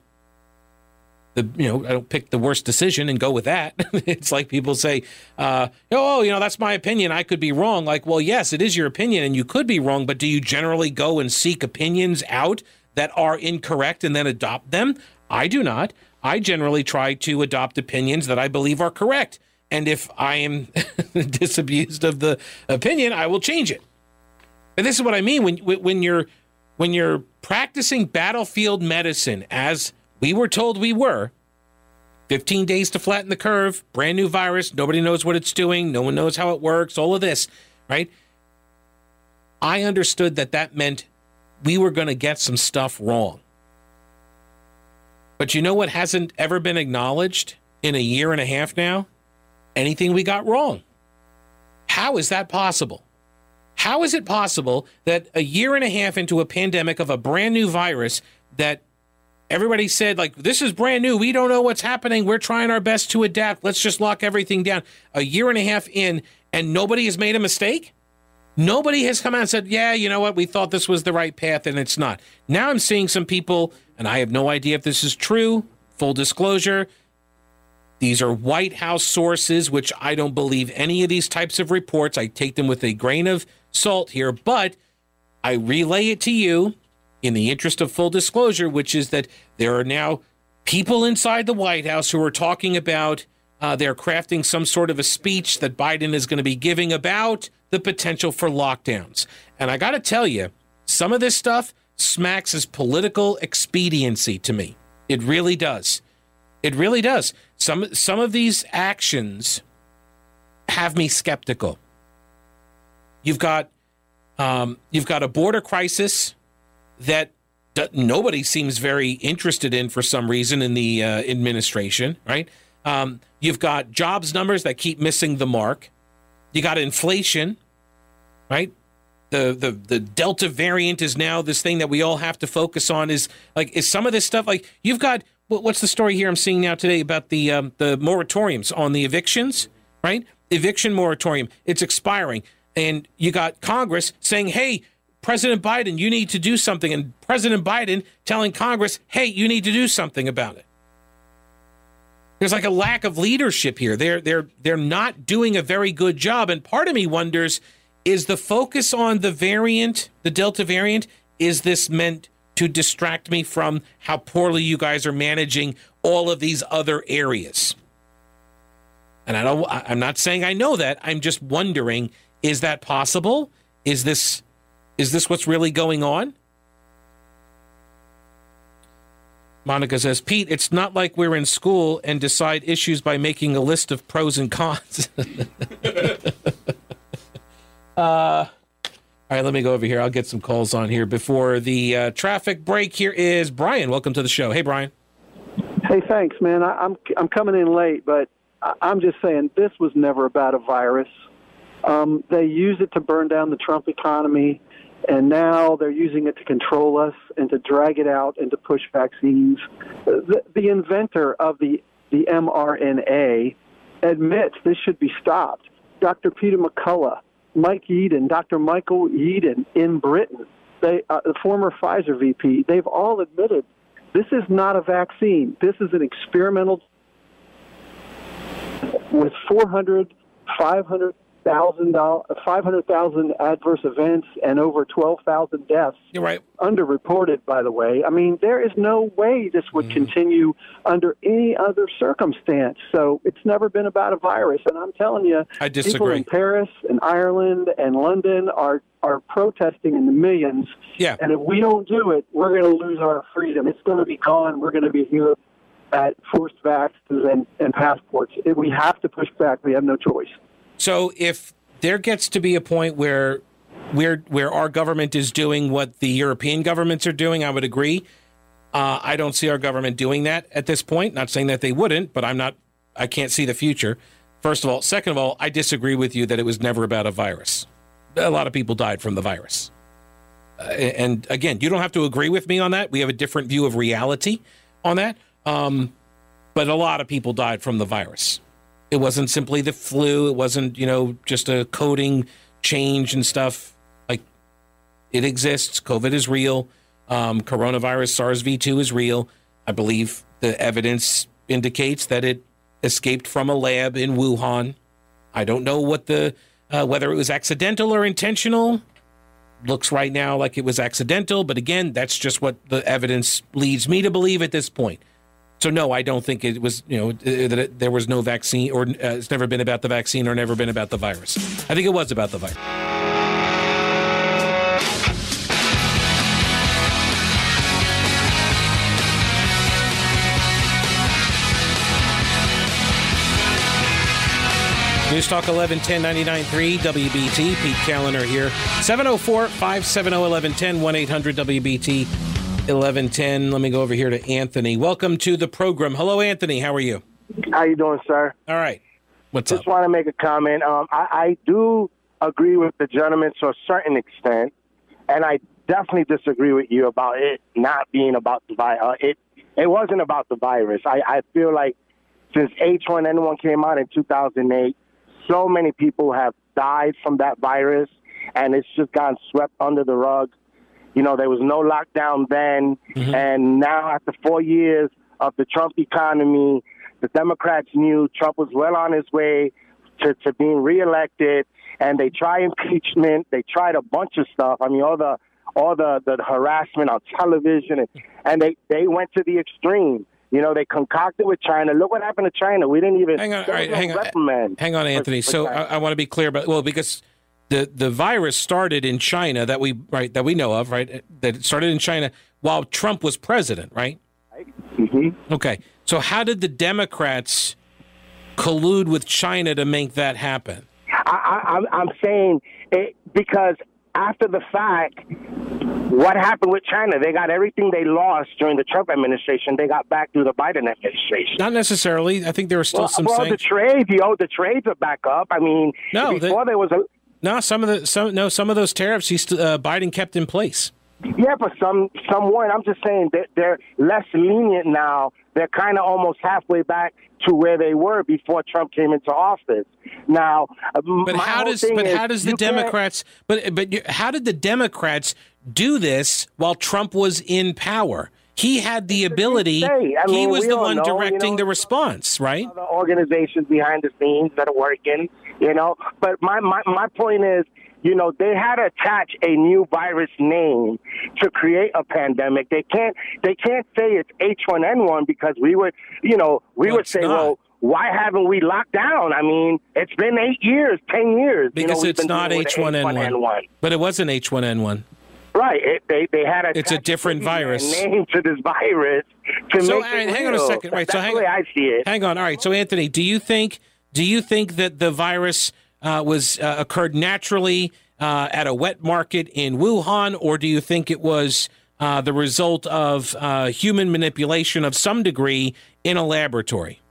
the you know I don't pick the worst decision and go with that. it's like people say, uh, "Oh, you know that's my opinion. I could be wrong." Like, well, yes, it is your opinion, and you could be wrong. But do you generally go and seek opinions out that are incorrect and then adopt them? I do not. I generally try to adopt opinions that I believe are correct. And if I am disabused of the opinion, I will change it. And this is what I mean when when you're when you're practicing battlefield medicine as we were told we were 15 days to flatten the curve, brand new virus, nobody knows what it's doing, no one knows how it works, all of this, right? I understood that that meant we were going to get some stuff wrong. But you know what hasn't ever been acknowledged in a year and a half now? Anything we got wrong. How is that possible? How is it possible that a year and a half into a pandemic of a brand new virus that everybody said like this is brand new. We don't know what's happening. We're trying our best to adapt. Let's just lock everything down. A year and a half in and nobody has made a mistake? Nobody has come out and said yeah you know what? We thought this was the right path and it's not. Now i'm seeing some people and i have no idea if this is true. Full disclosure these are white house sources which i don't believe any of these types of reports. I take them with a grain of salt here but i relay it to you in the interest of full disclosure, which is that there are now people inside the White House who are talking about uh, they're crafting some sort of a speech that Biden is going to be giving about the potential for lockdowns. And I got to tell you, some of this stuff smacks as political expediency to me. It really does. It really does. Some some of these actions have me skeptical. You've got um, you've got a border crisis that nobody seems very interested in for some reason in the uh, administration, right? Um, you've got jobs numbers that keep missing the mark. You got inflation, right? The, the the Delta variant is now this thing that we all have to focus on. Is like is some of this stuff like you've got what's the story here I'm seeing now today about the um, the moratoriums on the evictions, right? Eviction moratorium it's expiring, and you got Congress saying, "Hey, President Biden, you need to do something. And President Biden telling Congress, hey, you need to do something about it. There's like a lack of leadership here. They're they're they're not doing a very good job. And part of me wonders, is the focus on the variant, the Delta variant, is this meant to distract me from how poorly you guys are managing all of these other areas? And I don't I'm not saying I know that. I'm just wondering, is that possible? Is this is this what's really going on? Monica says, Pete, it's not like we're in school and decide issues by making a list of pros and cons. uh, all right, let me go over here. I'll get some calls on here before the uh, traffic break. Here is Brian. Welcome to the show. Hey, Brian. Hey, thanks, man. I, I'm I'm coming in late, but I'm just saying this was never about a virus. Um, they use it to burn down the Trump economy and now they're using it to control us and to drag it out and to push vaccines. The, the inventor of the, the mRNA admits this should be stopped. Dr. Peter McCullough, Mike Yeadon, Dr. Michael Yeadon in Britain, they, uh, the former Pfizer VP, they've all admitted this is not a vaccine. This is an experimental with 400, 500 thousand five hundred thousand adverse events and over twelve thousand deaths. You're right. Underreported, by the way. I mean, there is no way this would mm. continue under any other circumstance. So it's never been about a virus. And I'm telling you, I disagree. People in Paris and Ireland and London are are protesting in the millions. Yeah. And if we don't do it, we're going to lose our freedom. It's going to be gone. We're going to be here at forced vaccines and, and passports. We have to push back. We have no choice. So if there gets to be a point where where where our government is doing what the European governments are doing, I would agree. Uh, I don't see our government doing that at this point. Not saying that they wouldn't, but I'm not. I can't see the future. First of all, second of all, I disagree with you that it was never about a virus. A lot of people died from the virus. Uh, and again, you don't have to agree with me on that. We have a different view of reality on that. Um, but a lot of people died from the virus. It wasn't simply the flu. It wasn't, you know, just a coding change and stuff. Like it exists. COVID is real. Um, coronavirus SARS-V2 is real. I believe the evidence indicates that it escaped from a lab in Wuhan. I don't know what the uh, whether it was accidental or intentional. Looks right now like it was accidental, but again, that's just what the evidence leads me to believe at this point. So no, I don't think it was. You know uh, that it, there was no vaccine, or uh, it's never been about the vaccine, or never been about the virus. I think it was about the virus. News Talk 1110 99.3 WBT. Pete Kaliner here. 704 570 1110 1 800 WBT 1110. Let me go over here to Anthony. Welcome to the program. Hello, Anthony. How are you? How you doing, sir? All right. What's Just up? Just want to make a comment. Um, I, I do agree with the gentleman to a certain extent, and I definitely disagree with you about it not being about the virus. Uh, it it wasn't about the virus. I, I feel like since H1N1 came out in 2008, so many people have died from that virus, and it's just gone swept under the rug. You know, there was no lockdown then, and now after four years of the Trump economy, the Democrats knew Trump was well on his way to, to being reelected, and they try impeachment. They tried a bunch of stuff. I mean, all the all the, the harassment on television, and, and they, they went to the extreme. You know, they concocted with China. Look what happened to China. We didn't even Hang on, all right, no hang on. Hang on, Anthony. for So uh, I, I want to be clear about well, because the the virus started in China that we right that we know of, right? That it started in China while Trump was president, right? Mhm. Okay. So how did the Democrats collude with China to make that happen? I, I, I'm, I'm saying it because after the fact, what happened with China? They got everything they lost during the Trump administration. They got back through the Biden administration. Not necessarily. I think there were still Well, some well the sanctions. trades, you know, the trades are back up. I mean, No, they- before there was a No, some of the some no some of those tariffs he st- uh, Biden kept in place. Yeah, but some some weren't. I'm just saying that they're less lenient now. They're kind of almost halfway back to where they were before Trump came into office. Now, But how does but how does the Democrats but but you, how did the Democrats do this while Trump was in power? He had the ability. I he was the one know, you directing know, the response, right? other organizations behind the scenes that are working, you know. But my, my, my point is, you know, they had to attach a new virus name to create a pandemic. They can't they can't say it's H1N1 because we would, you know, we Well, would say, not. well, why haven't we locked down? I mean, it's been eight years, ten years. you know, Because it's not H1N1. H1N1. But it wasn't H1N1. Right. It, they they had a. It's a different virus. name to this virus to So, make right, it hang on a second. Right, so hang- the way I see it. Hang on. All right. So Anthony, do you think do you think that the virus uh, was uh, occurred naturally uh, at a wet market in Wuhan, or do you think it was uh, the result of uh, human manipulation of some degree in a laboratory?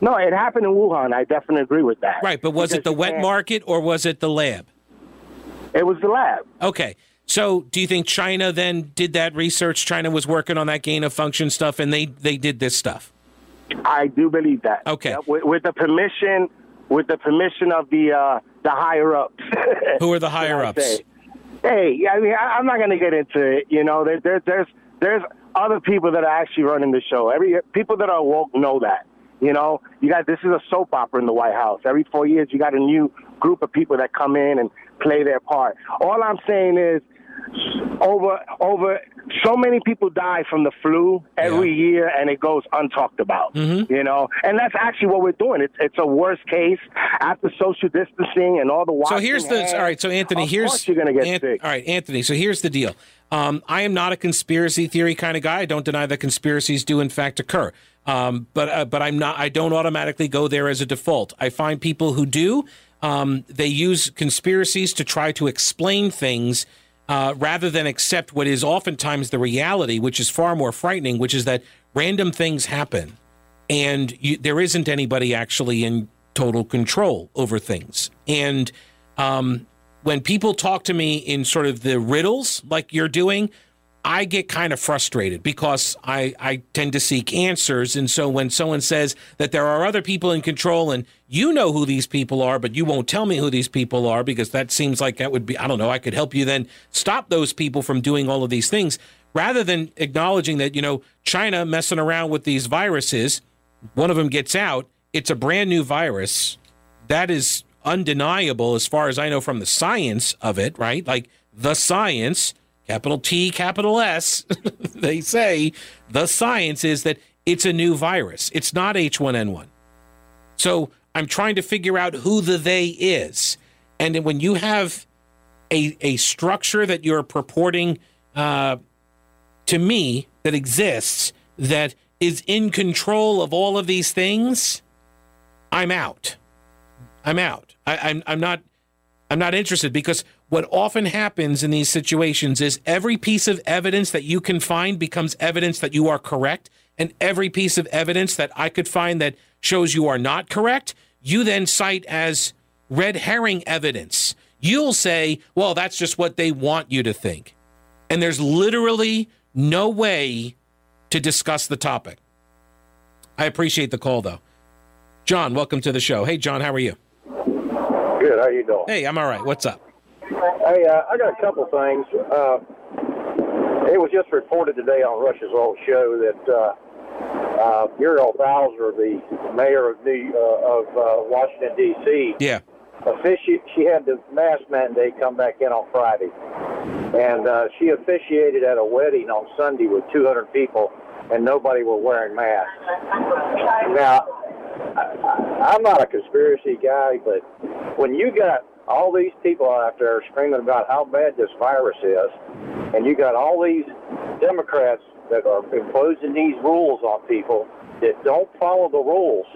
No, it happened in Wuhan. I definitely agree with that. Right. But was it the wet market or was it the lab? It was the lab. Okay. So do you think China then did that research? China was working on that gain of function stuff, and they they did this stuff. I do believe that. Okay. Yep, With, with the permission, with the permission of the uh, the higher ups. Who are the higher ups? Hey, I mean, I, I'm not going to get into it. You know, there, there, there's there's other people that are actually running the show. Every people that are woke know that. You know, you got this is a soap opera in the White House. Every four years, you got a new group of people that come in and play their part. All I'm saying is, over over so many people die from the flu every year and it goes untalked about Mm-hmm. you know and that's actually what we're doing it's it's a worst case after social distancing and all the So here's the hands, all right. So Anthony, here's you're gonna get An- sick All right, Anthony. So here's the deal. Um, I am not a conspiracy theory kind of guy. I don't deny that conspiracies do in fact occur. Um, but uh, but I'm not. I don't automatically go there as a default. I find people who do. Um, they use conspiracies to try to explain things uh, rather than accept what is oftentimes the reality, which is far more frightening, which is that random things happen and you, there isn't anybody actually in total control over things. And um, when people talk to me in sort of the riddles like you're doing, I get kind of frustrated because I, I tend to seek answers. And so when someone says that there are other people in control and you know who these people are, but you won't tell me who these people are because that seems like that would be, I don't know, I could help you then stop those people from doing all of these things rather than acknowledging that, you know, China messing around with these viruses, one of them gets out, it's a brand new virus. That is undeniable as far as I know from the science of it, right? Like the science, capital T, capital S, they say the science is that it's a new virus. It's not H1N1. So I'm trying to figure out who the they is. And when you have a, a structure that you're purporting uh, to me that exists that is in control of all of these things, I'm out. I'm out. I, I'm I'm not I'm not interested because what often happens in these situations is every piece of evidence that you can find becomes evidence that you are correct, and every piece of evidence that I could find that shows you are not correct, you then cite as red herring evidence. You'll say, well, that's just what they want you to think. And there's literally no way to discuss the topic. I appreciate the call, though. John, welcome to the show. Hey, John, how are you? Good. How are you doing? Hey, I'm all right. What's up? Hey, uh, I got a couple things. Uh, it was just reported today on Rush's old show that uh, uh, Muriel Bowser, the mayor of New uh, of uh, Washington D.C., Yeah. offici- she had the mask mandate come back in on Friday, and uh, she officiated at a wedding on Sunday with 200 people, and nobody were wearing masks. Now, I, I'm not a conspiracy guy, but when you got all these people out there screaming about how bad this virus is, and you got all these Democrats that are imposing these rules on people that don't follow the rules,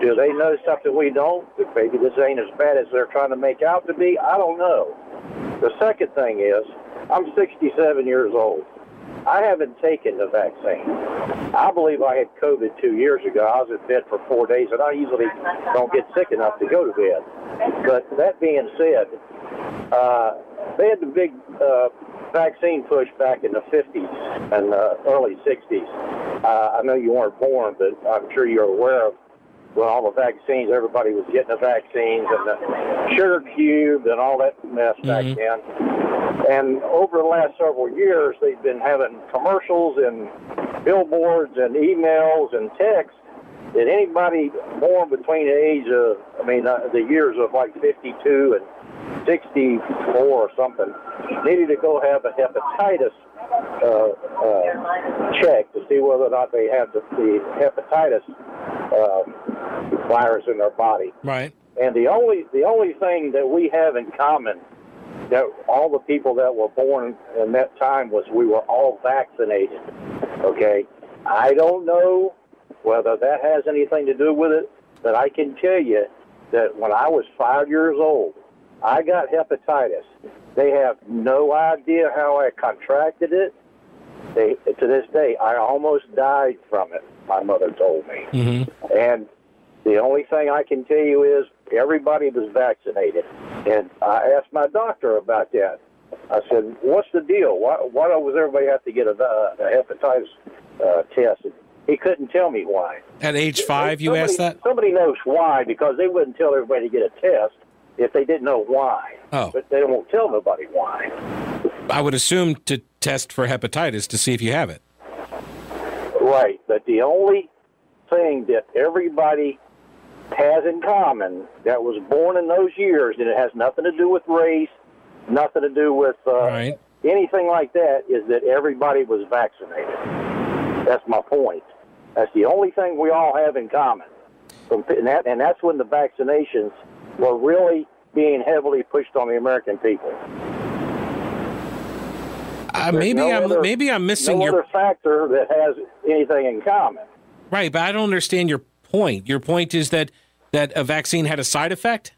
do they know something we don't? Maybe this ain't as bad as they're trying to make out to be? I don't know. The second thing is, I'm 67 years old. I haven't taken the vaccine. I believe I had COVID two years ago. I was in bed for four days, and I usually don't get sick enough to go to bed. But that being said, uh, they had the big uh, vaccine push back in the 50s and uh, early 60s. Uh, I know you weren't born, but I'm sure you're aware of when all the vaccines, everybody was getting the vaccines and the sugar cube and all that mess back then. And over the last several years, they've been having commercials and billboards and emails and texts that anybody born between the age of, I mean, uh, the years of like 52 and 64 or something, needed to go have a hepatitis uh, uh, check to see whether or not they have the, the hepatitis uh, virus in their body. Right. And the only the only thing that we have in common that all the people that were born in that time was we were all vaccinated. Okay, I don't know whether that has anything to do with it, but I can tell you that when I was five years old, I got hepatitis. They have no idea how I contracted it. They, to this day, I almost died from it. My mother told me. Mm-hmm. And the only thing I can tell you is everybody was vaccinated. And I asked my doctor about that. I said, "What's the deal? Why, why does everybody have to get a, a hepatitis uh, test?" And he couldn't tell me why. At age five, you asked that? Somebody knows why because they wouldn't tell everybody to get a test if they didn't know why. Oh. But they won't tell nobody why. I would assume to test for hepatitis to see if you have it. Right, but the only thing that everybody has in common that was born in those years, and it has nothing to do with race, nothing to do with uh, Right. anything like that, is that everybody was vaccinated. That's my point. That's the only thing we all have in common. From, and, that, and that's when the vaccinations were really being heavily pushed on the American people. Uh, maybe no I'm other- maybe I'm missing no your other factor that has anything in common. right, but I don't understand your point. Your point is that that a vaccine had a side effect.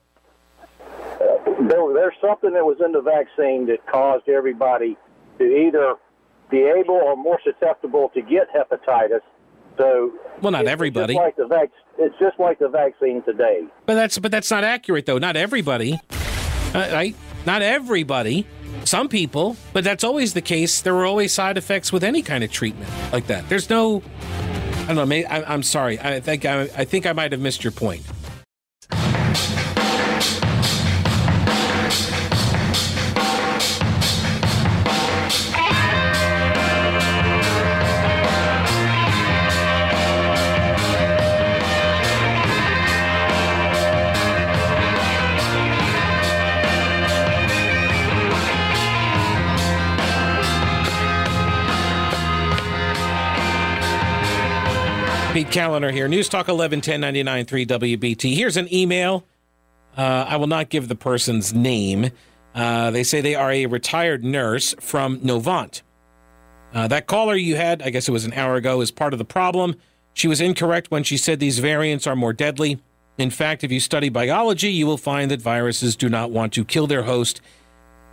there, there's something that was in the vaccine that caused everybody to either be able or more susceptible to get hepatitis. So, Well, not it's everybody. Just like the vac- it's just like the vaccine today. But that's but that's not accurate though. Not everybody, uh, right? Not everybody. Some people, but that's always the case. There are always side effects with any kind of treatment like that. There's no. I don't know. I, I'm sorry. I think I, I think I might have missed your point. Pete Kaliner here. News Talk 11 99 3 WBT. Here's an email. Uh, I will not give the person's name. Uh, they say they are a retired nurse from Novant. Uh, that caller you had, I guess it was an hour ago, is part of the problem. She was incorrect when she said these variants are more deadly. In fact, if you study biology, you will find that viruses do not want to kill their host,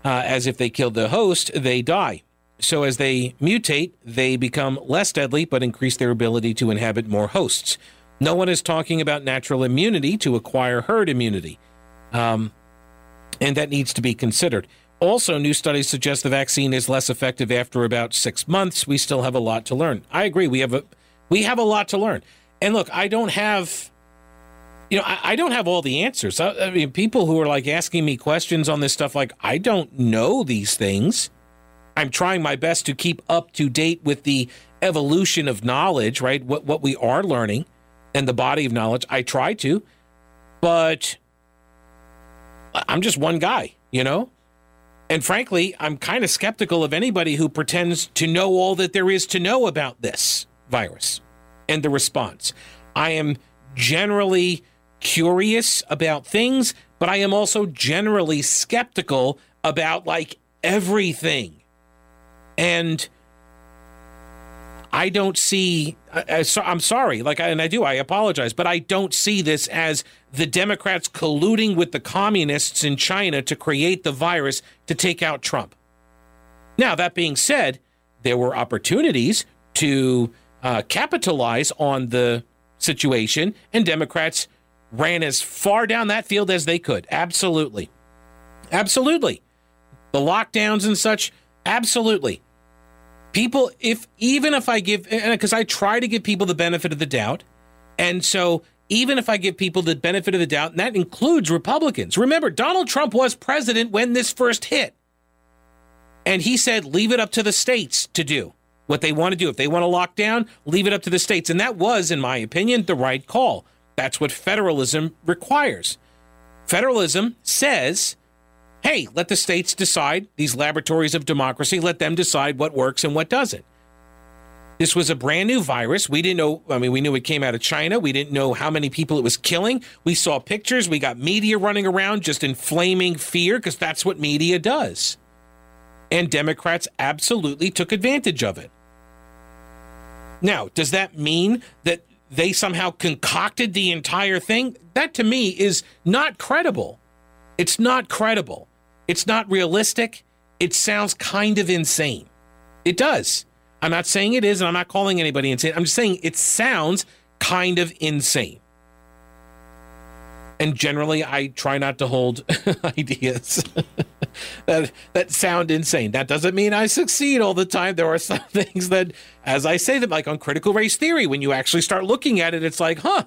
uh, as if they killed the host, they die. So as they mutate, they become less deadly but increase their ability to inhabit more hosts. No one is talking about natural immunity to acquire herd immunity. Um, and that needs to be considered. Also, new studies suggest the vaccine is less effective after about six months. We still have a lot to learn. I agree. We have a we have a lot to learn. And look, I don't have, you know, I, I don't have all the answers. I, I mean, people who are like asking me questions on this stuff, like I don't know these things. I'm trying my best to keep up to date with the evolution of knowledge, right? What what we are learning and the body of knowledge. I try to, but I'm just one guy, you know? And frankly, I'm kind of skeptical of anybody who pretends to know all that there is to know about this virus and the response. I am generally curious about things, but I am also generally skeptical about like everything. And I don't see. I, am sorry, like, and I do. I apologize, but I don't see this as the Democrats colluding with the communists in China to create the virus to take out Trump. Now, that being said, there were opportunities to uh, capitalize on the situation, and Democrats ran as far down that field as they could. Absolutely, absolutely. The lockdowns and such, absolutely people if even if i give because i try to give people the benefit of the doubt and so even if i give people the benefit of the doubt and that includes republicans. Remember donald trump was president when this first hit. And he said leave it up to the states to do what they want to do. If they want to lock down leave it up to the states. And that was in my opinion the right call. That's what federalism requires. Federalism says hey, let the states decide, these laboratories of democracy, let them decide what works and what doesn't. This was a brand new virus. We didn't know, I mean, we knew it came out of China. We didn't know how many people it was killing. We saw pictures. We got media running around just inflaming fear because that's what media does. And Democrats absolutely took advantage of it. Now, does that mean that they somehow concocted the entire thing? That to me is not credible. It's not credible. It's not realistic. It sounds kind of insane. It does. I'm not saying it is, and I'm not calling anybody insane. I'm just saying it sounds kind of insane. And generally, I try not to hold ideas that that sound insane. That doesn't mean I succeed all the time. There are some things that, as I say them, like on critical race theory, when you actually start looking at it, it's like, huh,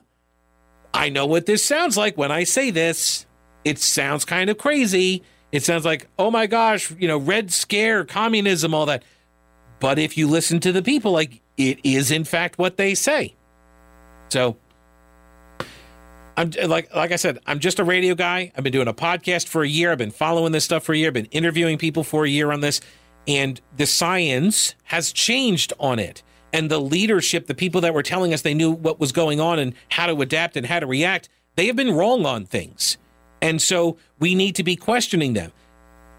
I know what this sounds like when I say this. It sounds kind of crazy it sounds like, oh my gosh, you know, Red Scare, communism, all that. But if you listen to the people, like it is in fact what they say. So I'm like like I said, I'm just a radio guy. I've been doing a podcast for a year. I've been following this stuff for a year. I've been interviewing people for a year on this, and the science has changed on it. And the leadership, the people that were telling us they knew what was going on and how to adapt and how to react, they have been wrong on things. And so we need to be questioning them.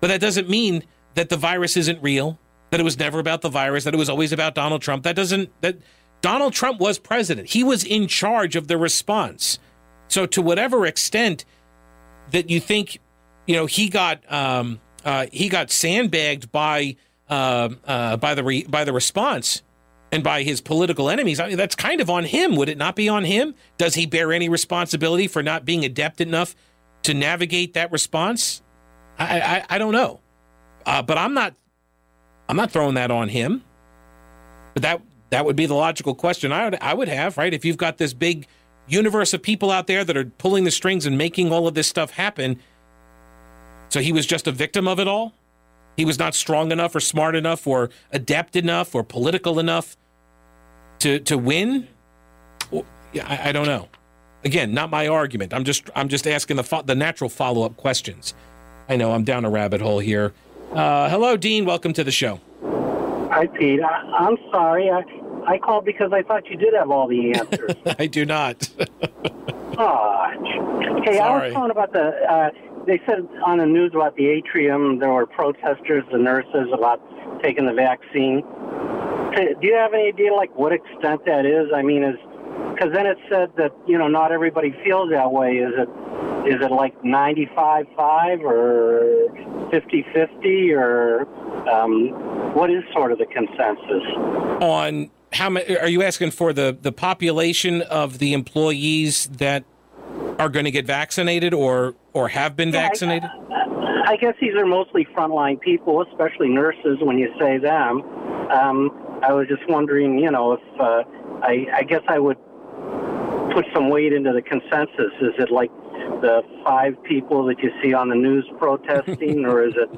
But that doesn't mean that the virus isn't real, that it was never about the virus, that it was always about Donald Trump. That doesn't, that Donald Trump was president. He was in charge of the response. So to whatever extent that you think, you know, he got, um, uh, he got sandbagged by, uh, uh, by the re- by the response and by his political enemies. I mean, that's kind of on him. Would it not be on him? Does he bear any responsibility for not being adept enough to navigate that response? I I, I don't know, uh, but I'm not I'm not throwing that on him. But that that would be the logical question I would I would have right if you've got this big universe of people out there that are pulling the strings and making all of this stuff happen. So he was just a victim of it all. He was not strong enough or smart enough or adept enough or political enough to to win. Well, yeah, I, I don't know. Again, not my argument. I'm just I'm just asking the fo- the natural follow up questions. I know I'm down a rabbit hole here. Uh, hello, Dean. Welcome to the show. Hi, Pete. I, am sorry. I I called because I thought you did have all the answers. I do not. oh, hey, I was calling about the. Uh, they said on the news about the atrium there were protesters, the nurses about taking the vaccine. Do you have any idea like what extent that is? I mean, is because then it said that you know not everybody feels that way. Is it is it like 95-5 or 50-50 or um, what is sort of the consensus? On how many are you asking for the the population of the employees that are going to get vaccinated or or have been Yeah, I- vaccinated? I guess these are mostly frontline people, especially nurses. When you say them, um, I was just wondering, you know, if uh, I, I guess I would put some weight into the consensus. Is it like the five people that you see on the news protesting, or is it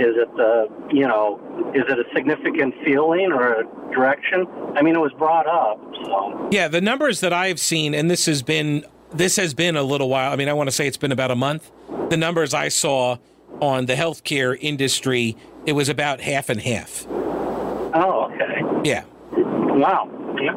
is it the you know is it a significant feeling or a direction? I mean, it was brought up, so Yeah, the numbers that I've seen, and this has been this has been a little while. I mean, I want to say it's been about a month. The numbers I saw on the healthcare industry, it was about half and half. oh, okay, Yeah. wow, yeah.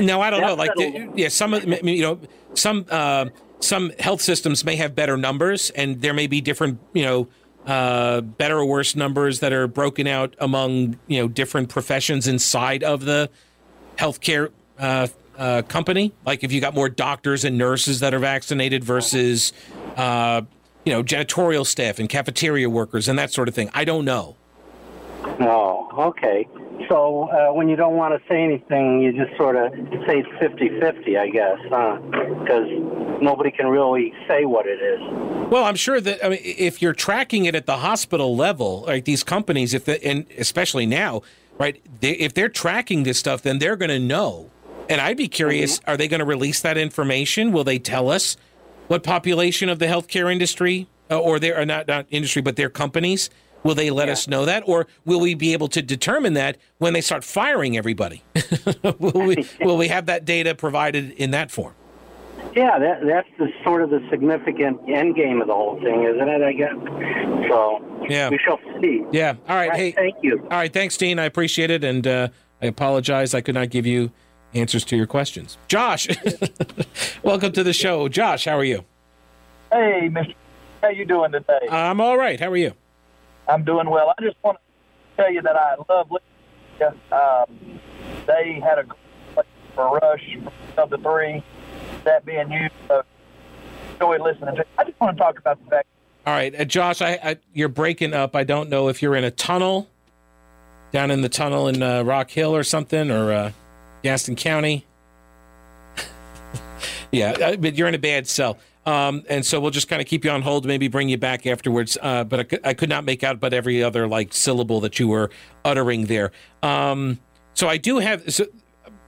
Now I don't know. Like, the- yeah, some of you know, some uh, some health systems may have better numbers, and there may be different, you know, uh, better or worse numbers that are broken out among you know different professions inside of the healthcare uh, uh, company. Like if you got more doctors and nurses that are vaccinated versus, uh, you know, janitorial staff and cafeteria workers and that sort of thing. I don't know. Oh, okay. So uh, when you don't want to say anything, you just sort of say it's 50-50, I guess, huh? Because nobody can really say what it is. Well, I'm sure that I mean, if you're tracking it at the hospital level, like these companies, if the, and especially now, right? They, if they're tracking this stuff, then they're going to know. And I'd be curious: Are they going to release that information? Will they tell us what population of the healthcare industry, uh, or their, or not not industry, but their companies? Will they let us know that, or will we be able to determine that when they start firing everybody? will we will we have that data provided in that form? Yeah, that, that's the sort of the significant end game of the whole thing, isn't it? I guess. So Yeah. we shall see. Yeah. All right. Hey, thank you. All right. Thanks, Dean. I appreciate it, and uh, I apologize I could not give you answers to your questions. Josh, welcome to the show. Josh, how are you? Hey, Mr. How you doing today? I'm all right. How are you? I'm doing well. I just want to tell you that I love listening. Um, they had a great for Rush of the three, that being you. So enjoy listening to. I just want to talk about the fact. All right, uh, Josh. I, I you're breaking up. I don't know if you're in a tunnel, down in the tunnel in uh, Rock Hill or something, or uh, Gaston County. yeah, uh, but you're in a bad cell. Um, and so we'll just kind of keep you on hold, maybe bring you back afterwards. Uh, but I could, I could not make out but every other like syllable that you were uttering there. Um, so I do have. So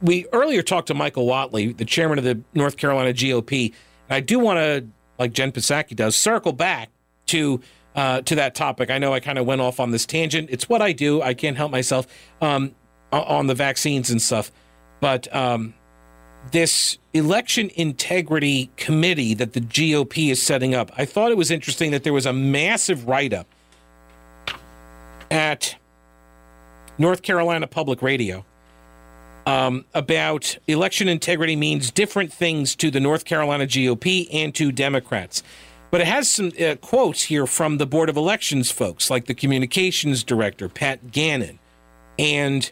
we earlier talked to Michael Whatley, the chairman of the North Carolina GOP, and I do want to, like Jen Psaki does, circle back to uh, to that topic. I know I kind of went off on this tangent. It's what I do. I can't help myself um, on the vaccines and stuff, but. Um, this election integrity committee that the GOP is setting up. I thought it was interesting that there was a massive write up at North Carolina Public Radio um, about election integrity means different things to the North Carolina GOP and to Democrats. But it has some uh, quotes here from the Board of Elections folks, like the communications director, Pat Gannon. And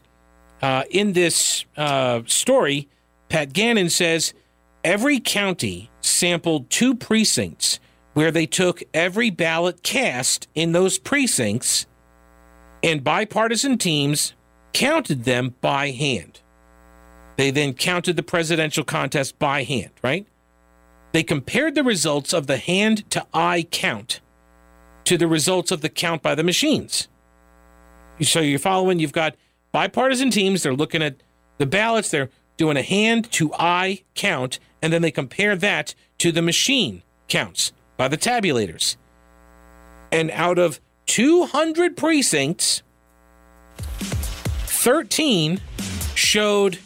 uh, in this uh, story, Pat Gannon says every county sampled two precincts where they took every ballot cast in those precincts and bipartisan teams counted them by hand. They then counted the presidential contest by hand, right? They compared the results of the hand to eye count to the results of the count by the machines. So you're following, you've got bipartisan teams, they're looking at the ballots, they're doing a hand to eye count, and then they compare that to the machine counts by the tabulators. And out of 200 precincts, 13 showed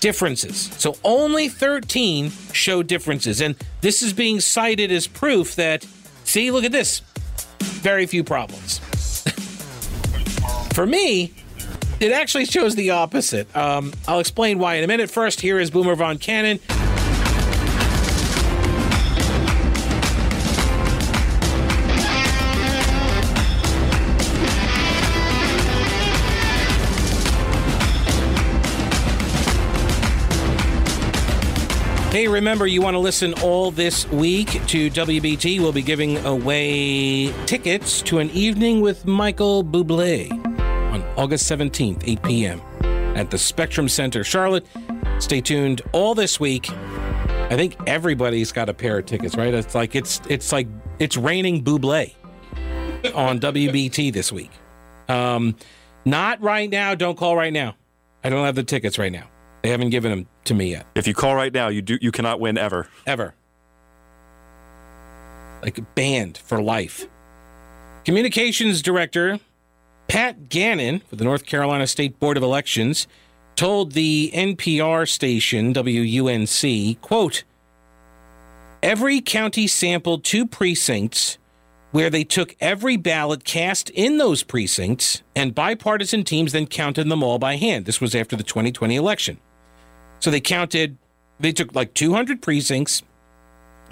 differences. So only 13 showed differences. And this is being cited as proof that, see, look at this, very few problems. For me, it actually shows the opposite. Um, I'll explain why in a minute. First, here is Boomer Von Cannon. Hey, remember, you want to listen all this week to WBT. We'll be giving away tickets to an evening with Michael Bublé August 17th, 8 p.m. at the Spectrum Center, Charlotte. Stay tuned all this week. I think everybody's got a pair of tickets, right? It's like it's it's like it's raining Bublé on WBT this week. Um, not right now. Don't call right now. I don't have the tickets right now. They haven't given them to me yet. If you call right now, you do you cannot win ever. Ever. Like banned for life. Communications Director Pat Gannon for the North Carolina State Board of Elections told the NPR station WUNC, quote, Every county sampled two precincts where they took every ballot cast in those precincts and bipartisan teams then counted them all by hand. This was after the 2020 election. So they counted, they took like 200 precincts.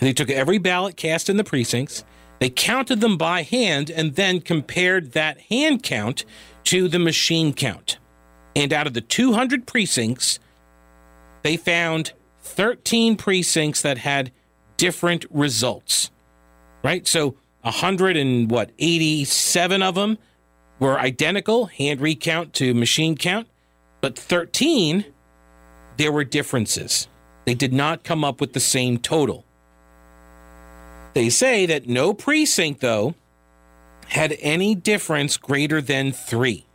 They took every ballot cast in the precincts. They counted them by hand and then compared that hand count to the machine count. And out of the 200 precincts, they found 13 precincts that had different results. Right? So 100 and what, 87 of them were identical, hand recount to machine count, but 13 there were differences. They did not come up with the same total. They say that no precinct, though, had any difference greater than three.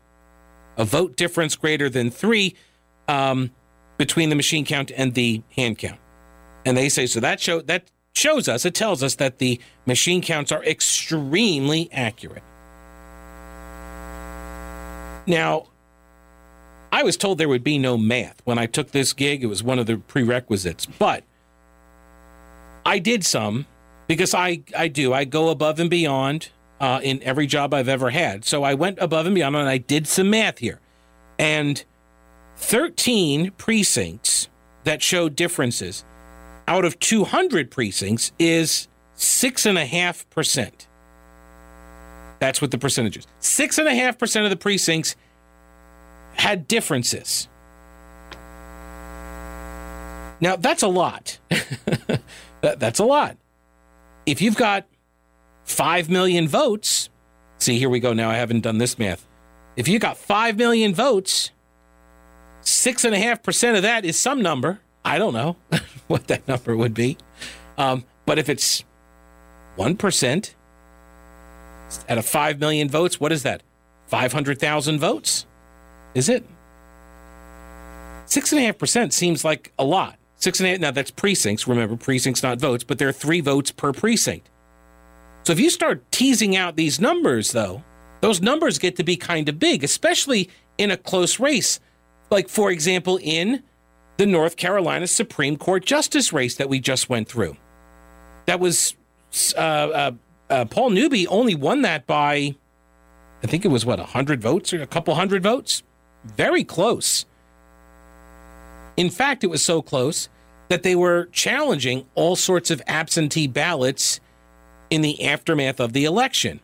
A vote difference greater than three um, between the machine count and the hand count. And they say so that show that shows us, it tells us that the machine counts are extremely accurate. Now, I was told there would be no math when I took this gig. It was one of the prerequisites, but I did some because I, I do. I go above and beyond uh, in every job I've ever had. So I went above and beyond and I did some math here. And 13 precincts that showed differences out of 200 precincts is 6.5%. That's what the percentage is. 6.5% of the precincts had differences. Now, that's a lot. that, that's a lot. If you've got 5 million votes, see, here we go now. I haven't done this math. If you got 5 million votes, 6.5% of that is some number. I don't know what that number would be. Um, but if it's 1% out of 5 million votes, what is that? 500,000 votes? Is it? Six and a half percent seems like a lot. Six and half. Now that's precincts. Remember, precincts not votes, but there are three votes per precinct. So if you start teasing out these numbers, though, those numbers get to be kind of big, especially in a close race. Like, for example, in the North Carolina Supreme Court justice race that we just went through. That was uh, uh, uh, Paul Newby only won that by, I think it was what, 100 votes or a couple hundred votes? very close. In fact, it was so close that they were challenging all sorts of absentee ballots in the aftermath of the election.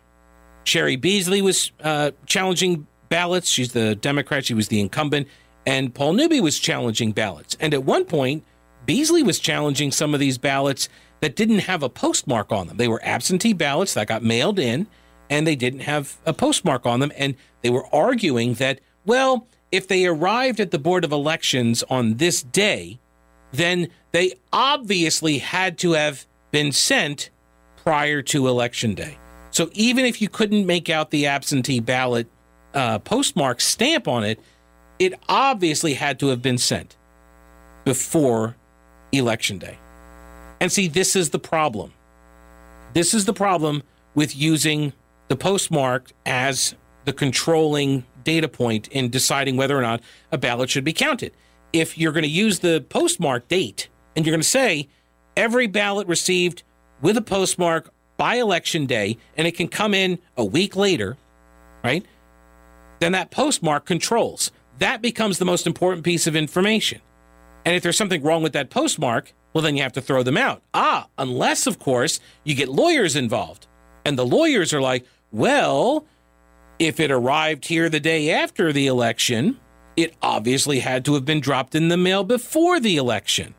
Cheri Beasley was uh, challenging ballots. She's the Democrat, she was the incumbent. And Paul Newby was challenging ballots. And at one point, Beasley was challenging some of these ballots that didn't have a postmark on them. They were absentee ballots that got mailed in, and they didn't have a postmark on them. And they were arguing that well, if they arrived at the Board of Elections on this day, then they obviously had to have been sent prior to Election Day. So even if you couldn't make out the absentee ballot uh, postmark stamp on it, it obviously had to have been sent before Election Day. And see, this is the problem. This is the problem with using the postmark as the controlling data point in deciding whether or not a ballot should be counted. If you're going to use the postmark date and you're going to say every ballot received with a postmark by election day and it can come in a week later, right? Then that postmark controls. That becomes the most important piece of information. And if there's something wrong with that postmark, well, then you have to throw them out. Ah, unless, of course, you get lawyers involved. And the lawyers are like, well, if it arrived here the day after the election, it obviously had to have been dropped in the mail before the election.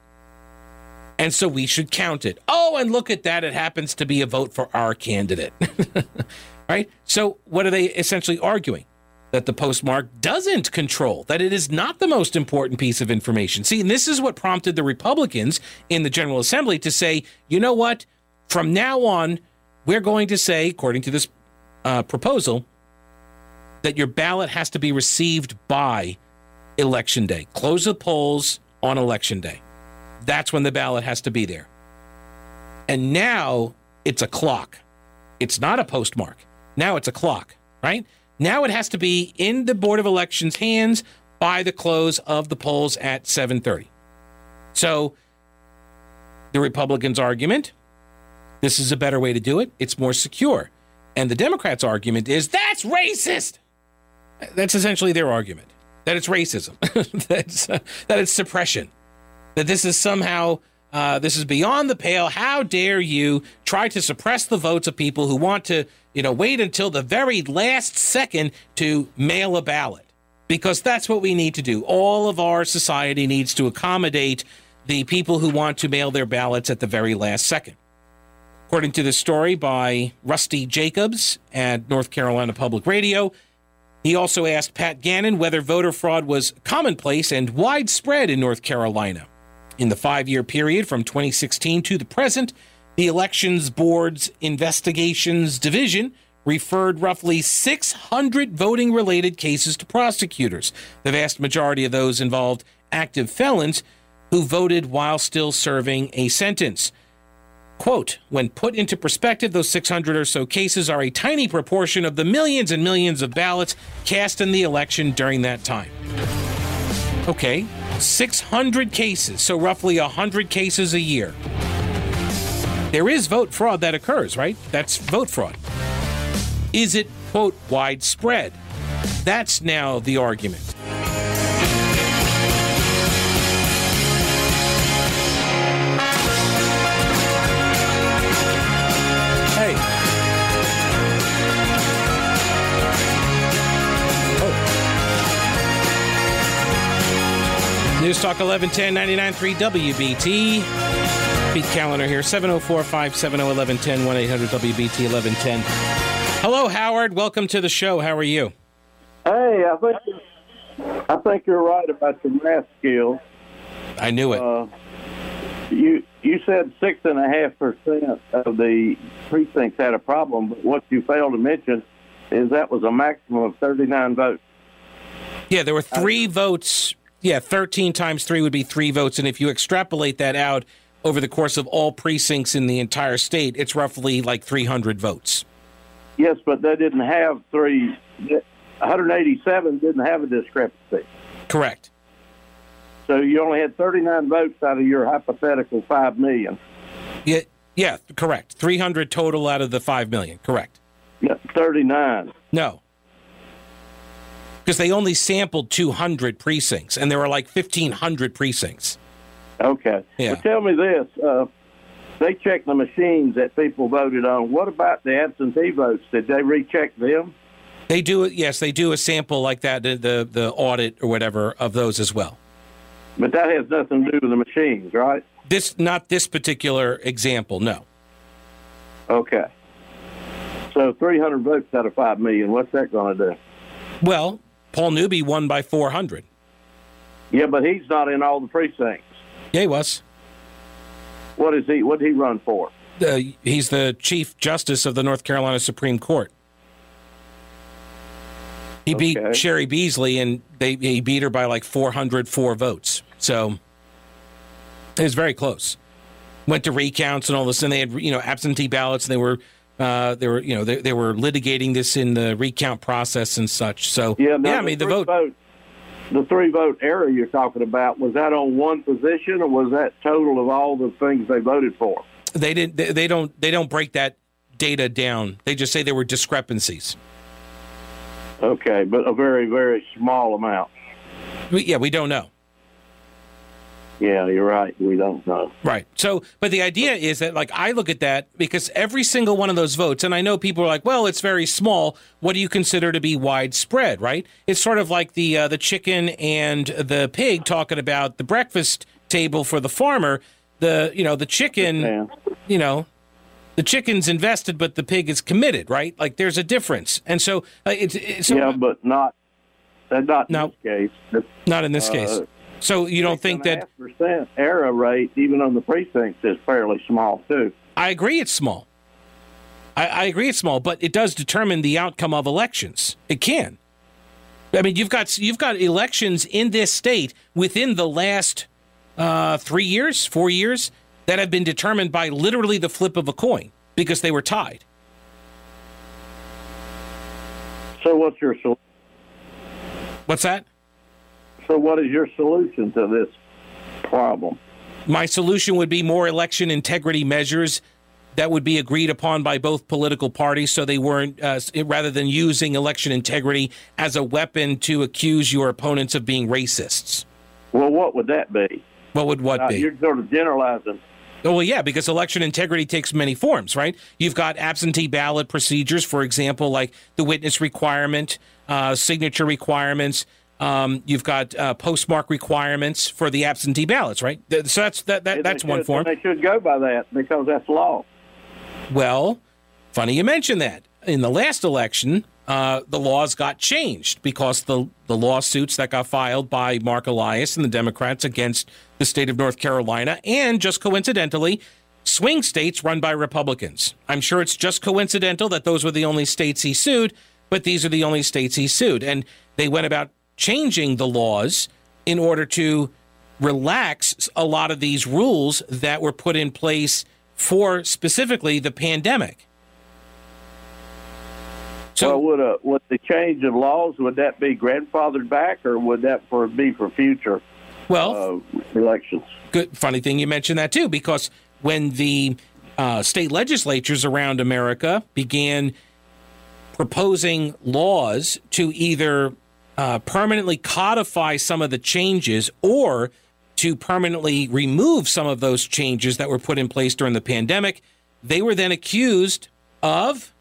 And so we should count it. Oh, and look at that. It happens to be a vote for our candidate. right? So, what are they essentially arguing? That the postmark doesn't control, that it is not the most important piece of information. See, and this is what prompted the Republicans in the General Assembly to say, you know what? From now on, we're going to say, according to this uh, proposal, that your ballot has to be received by election day. Close the polls on election day. That's when the ballot has to be there. And now it's a clock. It's not a postmark. Now it's a clock, right? Now it has to be in the Board of Elections' hands by the close of the polls at 7:30. So the Republicans' argument, this is a better way to do it. It's more secure. And the Democrats' argument is that's racist. That's essentially their argument. That it's racism. Uh, that it's suppression. That this is somehow uh, this is beyond the pale. How dare you try to suppress the votes of people who want to, you know, wait until the very last second to mail a ballot? Because that's what we need to do. All of our society needs to accommodate the people who want to mail their ballots at the very last second. According to the story by Rusty Jacobs at North Carolina Public Radio, he also asked Pat Gannon whether voter fraud was commonplace and widespread in North Carolina. In the five year period from 2016 to the present, the Elections Board's Investigations Division referred roughly 600 voting related cases to prosecutors. The vast majority of those involved active felons who voted while still serving a sentence. Quote, when put into perspective, those 600 or so cases are a tiny proportion of the millions and millions of ballots cast in the election during that time. Okay, 600 cases, so roughly 100 cases a year. There is vote fraud that occurs, right? That's vote fraud. Is it, quote, widespread? That's now the argument. News Talk 1110 99.3 WBT. Pete Kaliner here, 704 570 1110 1 800 WBT 1110. Hello, Howard. Welcome to the show. How are you? Hey, I think I think you're right about your math skills. I knew it. Uh, you you said six and a half percent of the precincts had a problem, but what you failed to mention is that was a maximum of 39 votes. Yeah, there were three votes. Yeah, 13 times three would be three votes. And if you extrapolate that out over the course of all precincts in the entire state, it's roughly like 300 votes. Yes, but they didn't have three. 187 didn't have a discrepancy. Correct. So you only had 39 votes out of your hypothetical 5 million. Yeah, yeah, correct. 300 total out of the 5 million. Correct. Yeah, 39. No. Because they only sampled 200 precincts, and there were like 1,500 precincts. Okay. Yeah. Well, tell me this. Uh, they checked the machines that people voted on. What about the absentee votes? Did they recheck them? They do it. Yes, they do a sample like that, the, the the audit or whatever of those as well. But that has nothing to do with the machines, right? This not this particular example. No. Okay. So 300 votes out of 5 million, what's that going to do? Well, Paul Newby won by 400. Yeah, but he's not in all the precincts. Yeah, he was. What is he? What did he run for? Uh, he's the Chief Justice of the North Carolina Supreme Court. He beat Cheri Beasley, and they he beat her by like 404 votes. So it was very close. Went to recounts and all this, and they had you know absentee ballots, and they were uh, they were you know they, they were litigating this in the recount process and such. So Yeah, no, I mean the three vote. the three vote error you're talking about was that on one position, or was that total of all the things they voted for? They didn't. They, they don't. They don't break that data down. They just say there were discrepancies. Okay, but a very very small amount. We, yeah, we don't know. Yeah, you're right. We don't know. Right. So, but the idea is that, like, I look at that because every single one of those votes, and I know people are like, "Well, it's very small. What do you consider to be widespread?" Right? It's sort of like the uh, the chicken and the pig talking about the breakfast table for the farmer. the you know the chicken, you know, the chicken's invested, but the pig is committed, right? Like there's a difference, and so uh, it's, it's so, yeah, but not that's not in No. this case. not in this Uh, case. So you don't think that? percent error rate, even on the precincts, is fairly small too. I agree, it's small. I, I agree, it's small, but it does determine the outcome of elections. It can. I mean, you've got you've got elections in this state within the last uh, three years, four years that have been determined by literally the flip of a coin because they were tied. So what's your solution? What's that? So what is your solution to this problem? My solution would be more election integrity measures that would be agreed upon by both political parties so they weren't, uh, rather than using election integrity as a weapon to accuse your opponents of being racists. Well, what would that be? What would what Uh, be? You're sort of generalizing. Oh, well, yeah, because election integrity takes many forms, right? You've got absentee ballot procedures, for example, like the witness requirement, uh, signature requirements. Um, you've got uh, postmark requirements for the absentee ballots, right? So that's that, that that's they one form. They should go by that because that's law. Well, funny you mention that. In the last election, uh, the laws got changed because the the lawsuits that got filed by Marc Elias and the Democrats against the state of North Carolina, and just coincidentally, swing states run by Republicans. I'm sure it's just coincidental that those were the only states he sued, but these are the only states he sued, and they went about changing the laws in order to relax a lot of these rules that were put in place for specifically the pandemic. So well, would a would the change of laws would that be grandfathered back, or would that for be for future well uh, elections? Good, funny thing you mentioned that too, because when the uh, state legislatures around America began proposing laws to either uh, permanently codify some of the changes or to permanently remove some of those changes that were put in place during the pandemic, they were then accused of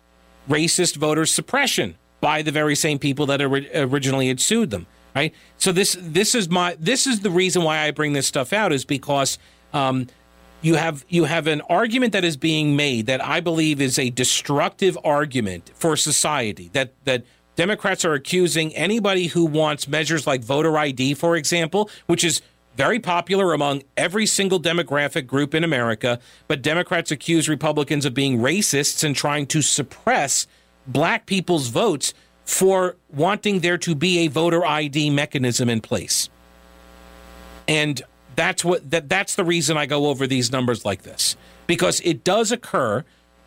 racist voter suppression by the very same people that ori- originally had sued them. Right. So this this is my this is the reason why I bring this stuff out is because um, you have you have an argument that is being made that I believe is a destructive argument for society that that Democrats are accusing anybody who wants measures like voter ID, for example, which is very popular among every single demographic group in America, but Democrats accuse Republicans of being racists and trying to suppress black people's votes for wanting there to be a voter ID mechanism in place. And that's what that that's the reason I go over these numbers like this because it does occur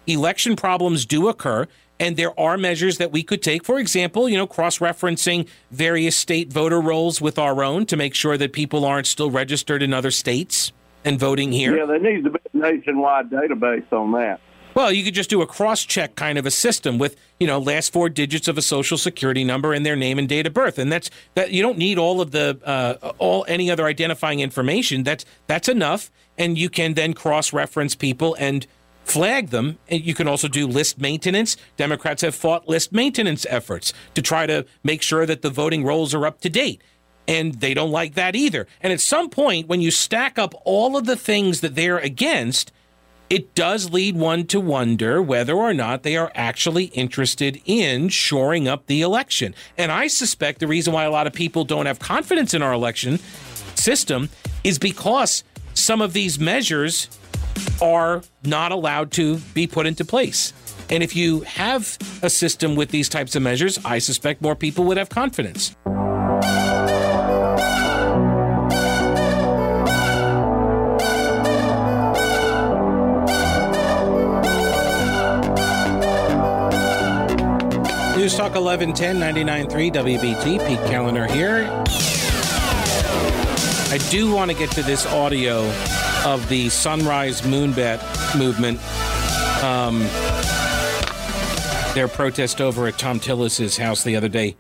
election problems do occur and there are measures that we could take for example you know cross-referencing various state voter rolls with our own to make sure that people aren't still registered in other states and voting here Yeah, there needs to be a nationwide database on that. well, you could just do a cross-check kind of a system with, you know, last four digits of a social security number and their name and date of birth, and that's that. You don't need all of the uh, all any other identifying information. That's that's enough, and you can then cross-reference people and flag them. And you can also do list maintenance. Democrats have fought list maintenance efforts to try to make sure that the voting rolls are up to date. And they don't like that either. And at some point, when you stack up all of the things that they're against, it does lead one to wonder whether or not they are actually interested in shoring up the election. And I suspect the reason why a lot of people don't have confidence in our election system is because some of these measures are not allowed to be put into place. And if you have a system with these types of measures, I suspect more people would have confidence. News Talk 1110 99.3 WBT. Pete Kaliner here. I do want to get to this audio of the Sunrise Moonbat movement. Um, their protest over at Thom Tillis's house the other day.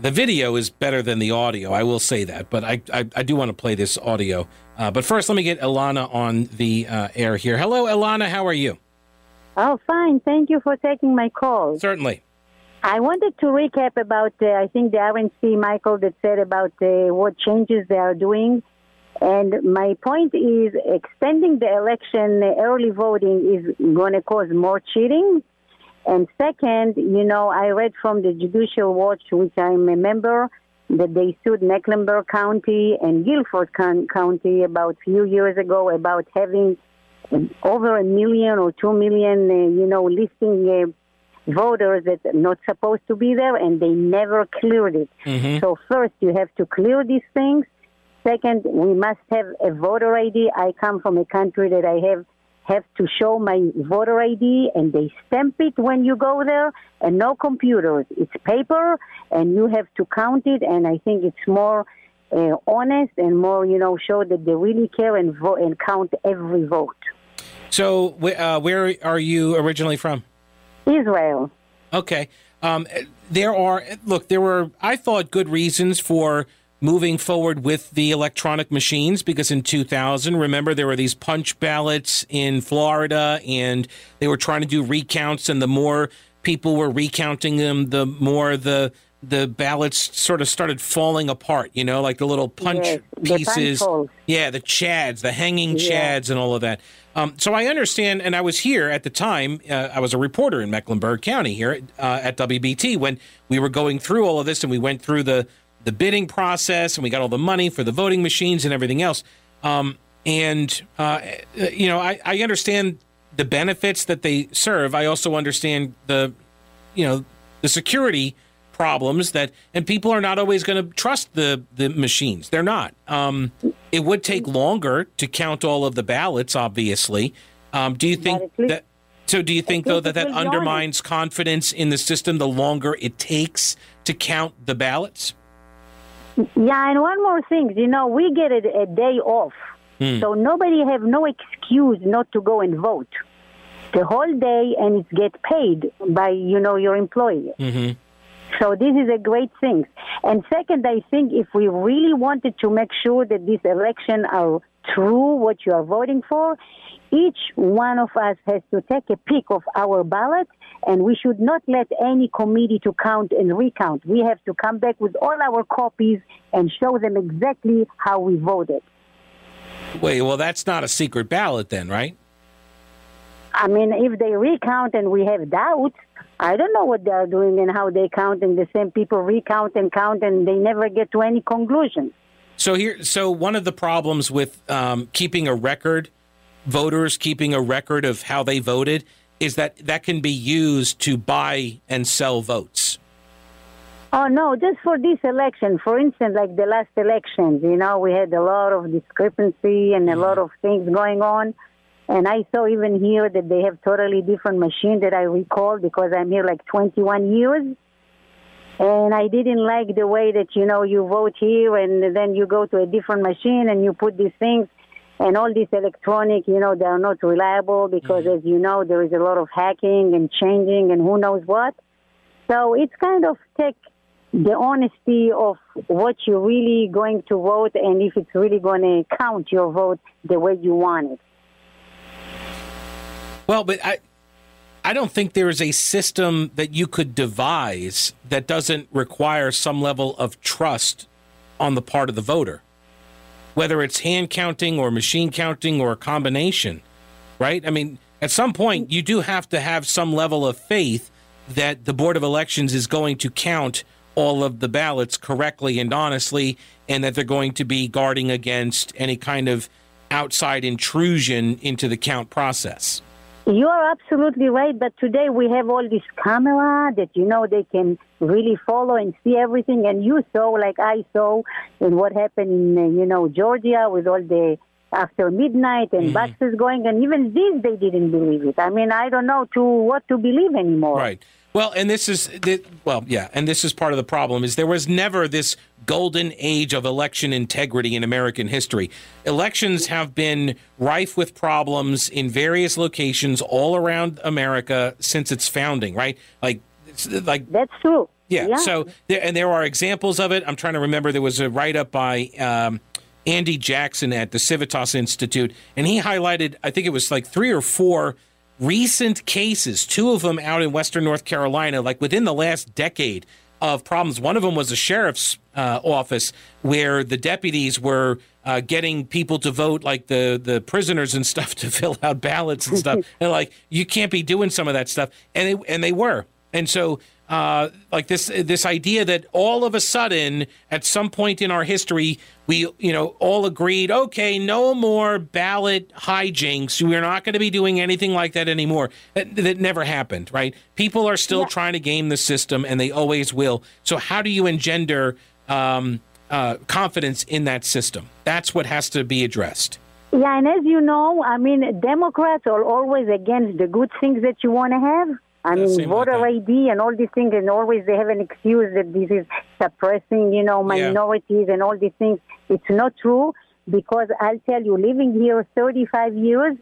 The video is better than the audio, I will say that, but I, I, I do want to play this audio. Uh, but first, let me get Ilana on the uh, air here. Hello, Ilana, how are you? Oh, fine. Thank you for taking my call. Certainly. I wanted to recap about, uh, I think the RNC, Michael, that said about uh, what changes they are doing. And my point is extending the election early voting is going to cause more cheating. And second, you know, I read from the Judicial Watch, which I'm a member, that they sued Mecklenburg County and Guilford County about a few years ago about having over a million or two million, uh, you know, listing uh, voters that are not supposed to be there, and they never cleared it. Mm-hmm. So first, you have to clear these things. Second, we must have a voter ID. I come from a country that I have have to show my voter ID, and they stamp it when you go there, and no computers. It's paper, and you have to count it. And I think it's more uh, honest and more, you know, show that they really care and vote and count every vote. So, uh, where are you originally from? Israel. Okay. Um, there are look. There were I thought good reasons for moving forward with the electronic machines because in 2000, remember there were these punch ballots in Florida, and they were trying to do recounts, and the more people were recounting them, the more the the ballots sort of started falling apart, you know, like the little punch yes, pieces. The yeah, the chads, the hanging Yeah. chads, and all of that. Um, so I understand, and I was here at the time. Uh, I was a reporter in Mecklenburg County here uh, at WBT when we were going through all of this, and we went through the the bidding process, and we got all the money for the voting machines and everything else. Um, and uh, you know, I, I understand the benefits that they serve. I also understand the, you know, the security problems that, and people are not always going to trust the the machines. They're not. Um, it would take longer to count all of the ballots. Obviously, um, do you think that? So, do you think though that that undermines confidence in the system the longer it takes to count the ballots? Yeah, and one more thing, you know, we get a, a day off, Hmm. so nobody have no excuse not to go and vote the whole day, and it get paid by you know your employer. Mm-hmm. So this is a great thing. And second, I think if we really wanted to make sure that this election are true, what you are voting for, each one of us has to take a pick of our ballot, and we should not let any committee to count and recount. We have to come back with all our copies and show them exactly how we voted. Wait, well, that's not a secret ballot then, right? I mean, if they recount and we have doubts, I don't know what they are doing and how they count, and the same people recount and count, and they never get to any conclusion. So here, so one of the problems with um, keeping a record, voters keeping a record of how they voted, is that that can be used to buy and sell votes. Oh no, just for this election. For instance, like the last elections, you know, we had a lot of discrepancy and a lot mm-hmm. of things going on. And I saw even here that they have totally different machine that I recall because I'm here like 21 years. And I didn't like the way that, you know, you vote here and then you go to a different machine and you put these things and all this electronic, you know, they are not reliable because mm-hmm. as you know, there is a lot of hacking and changing and who knows what. So it's kind of take the honesty of what you're really going to vote and if it's really going to count your vote the way you want it. Well, but I, I don't think there is a system that you could devise that doesn't require some level of trust on the part of the voter, whether it's hand counting or machine counting or a combination, right? I mean, at some point, you do have to have some level of faith that the Board of Elections is going to count all of the ballots correctly and honestly, and that they're going to be guarding against any kind of outside intrusion into the count process. You are absolutely right, but today we have all this camera that you know they can really follow and see everything. And you saw, like I saw, in what happened in uh, you know Georgia with all the after midnight and buses going, and even this they didn't believe it. I mean, I don't know to what to believe anymore. Right. Well, and this is thi- well, yeah, and this is part of the problem is there was never this golden age of election integrity in American history. Elections have been rife with problems in various locations all around America since its founding, right? Like it's like That's true. yeah. So there, and there are examples of it. I'm trying to remember. There was a write up by um, Andy Jackson at the Civitas Institute, and he highlighted. I think it was like three or four recent cases. Two of them out in Western North Carolina, like within the last decade of problems. One of them was a sheriff's uh, office where the deputies were uh, getting people to vote, like the the prisoners and stuff, to fill out ballots and stuff. and like, you can't be doing some of that stuff, and they and they were, and so. Uh, like this, this idea that all of a sudden, at some point in our history, we, you know, all agreed, okay, no more ballot hijinks. We're not going to be doing anything like that anymore. That, that never happened, right? People are still trying to game the system, and they always will. So, how do you engender um, uh, confidence in that system? That's what has to be addressed. Yeah, and as you know, I mean, Democrats are always against the good things that you want to have. I mean, voter ID and all these things, and always they have an excuse that this is suppressing, you know, minorities and all these things. It's not true because I'll tell you, living here 35 years,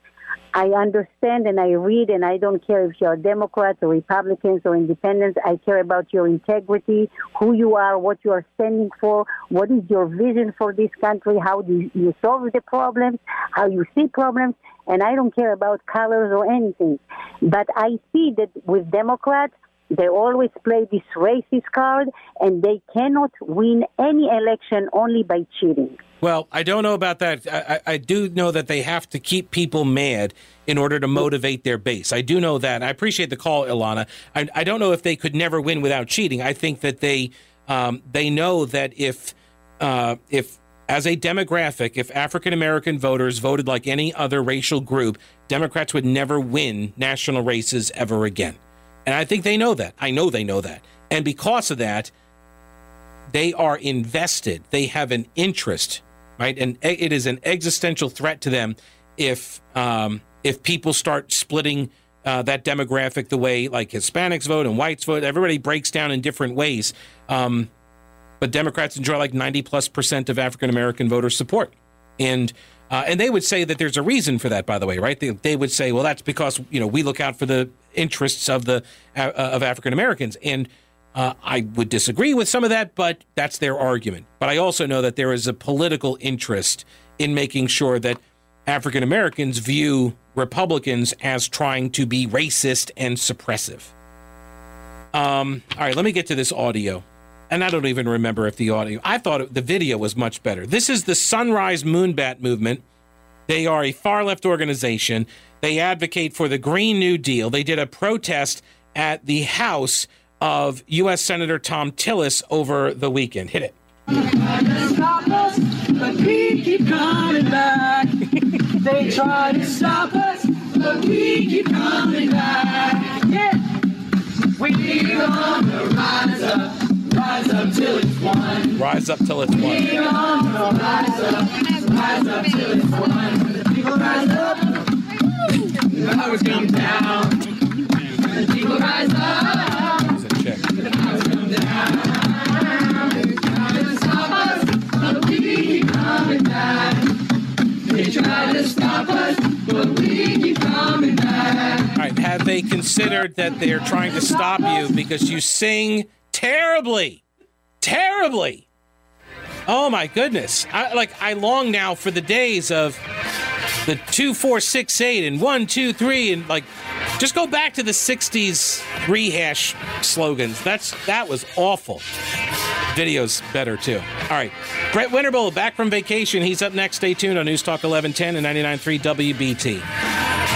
I understand and I read, and I don't care if you're Democrats or Republicans or Independents. I care about your integrity, who you are, what you are standing for, what is your vision for this country, how do you solve the problems, how you see problems, and I don't care about colors or anything. But I see that with Democrats, they always play this racist card, and they cannot win any election only by cheating. Well, I don't know about that. I, I, do know that they have to keep people mad in order to motivate their base. I do know that. I appreciate the call, Ilana. I, I don't know if they could never win without cheating. I think that they um, they know that if uh, if as a demographic, if African American voters voted like any other racial group, Democrats would never win national races ever again. And I think they know that. I know they know that. And because of that, they are invested. They have an interest, right? And it is an existential threat to them if um, if people start splitting uh, that demographic the way like Hispanics vote and whites vote. Everybody breaks down in different ways. Um, but Democrats enjoy like 90 plus percent of African American voter support. And uh, and they would say that there's a reason for that, by the way, right? They, they would say, well, that's because you know we look out for the interests of the uh, of African Americans, and uh, I would disagree with some of that, but that's their argument. But I also know that there is a political interest in making sure that African Americans view Republicans as trying to be racist and suppressive. Um, all right, let me get to this audio and I don't even remember if the audio. I thought it, the video was much better. This is the Sunrise Moonbat movement. They are a far left organization. They advocate for the Green New Deal. They did a protest at the house of U.S. Senator Thom Tillis over the weekend. Hit it. Stop us, but we keep coming back. they try to stop us, but we keep coming back. Yeah. We're gonna rise up. Rise up till it's won. Rise up till it's won. We're gonna rise up. Rise up till it's the people rise up, the powers come down. The people rise up, the powers come down. They're trying to stop us, but we keep coming back. They try to stop us, but we keep coming back. All right. Have they considered that they're trying to stop you because you sing terribly? Terribly. Oh my goodness. I like I long now for the days of the two, four, six, eight, and one, two, three, and like just go back to the '60s rehash slogans. That's that was awful. Video's better too. All right, Brett Winterble back from vacation. He's up next. Stay tuned on News Talk 1110 and 99.3 WBT.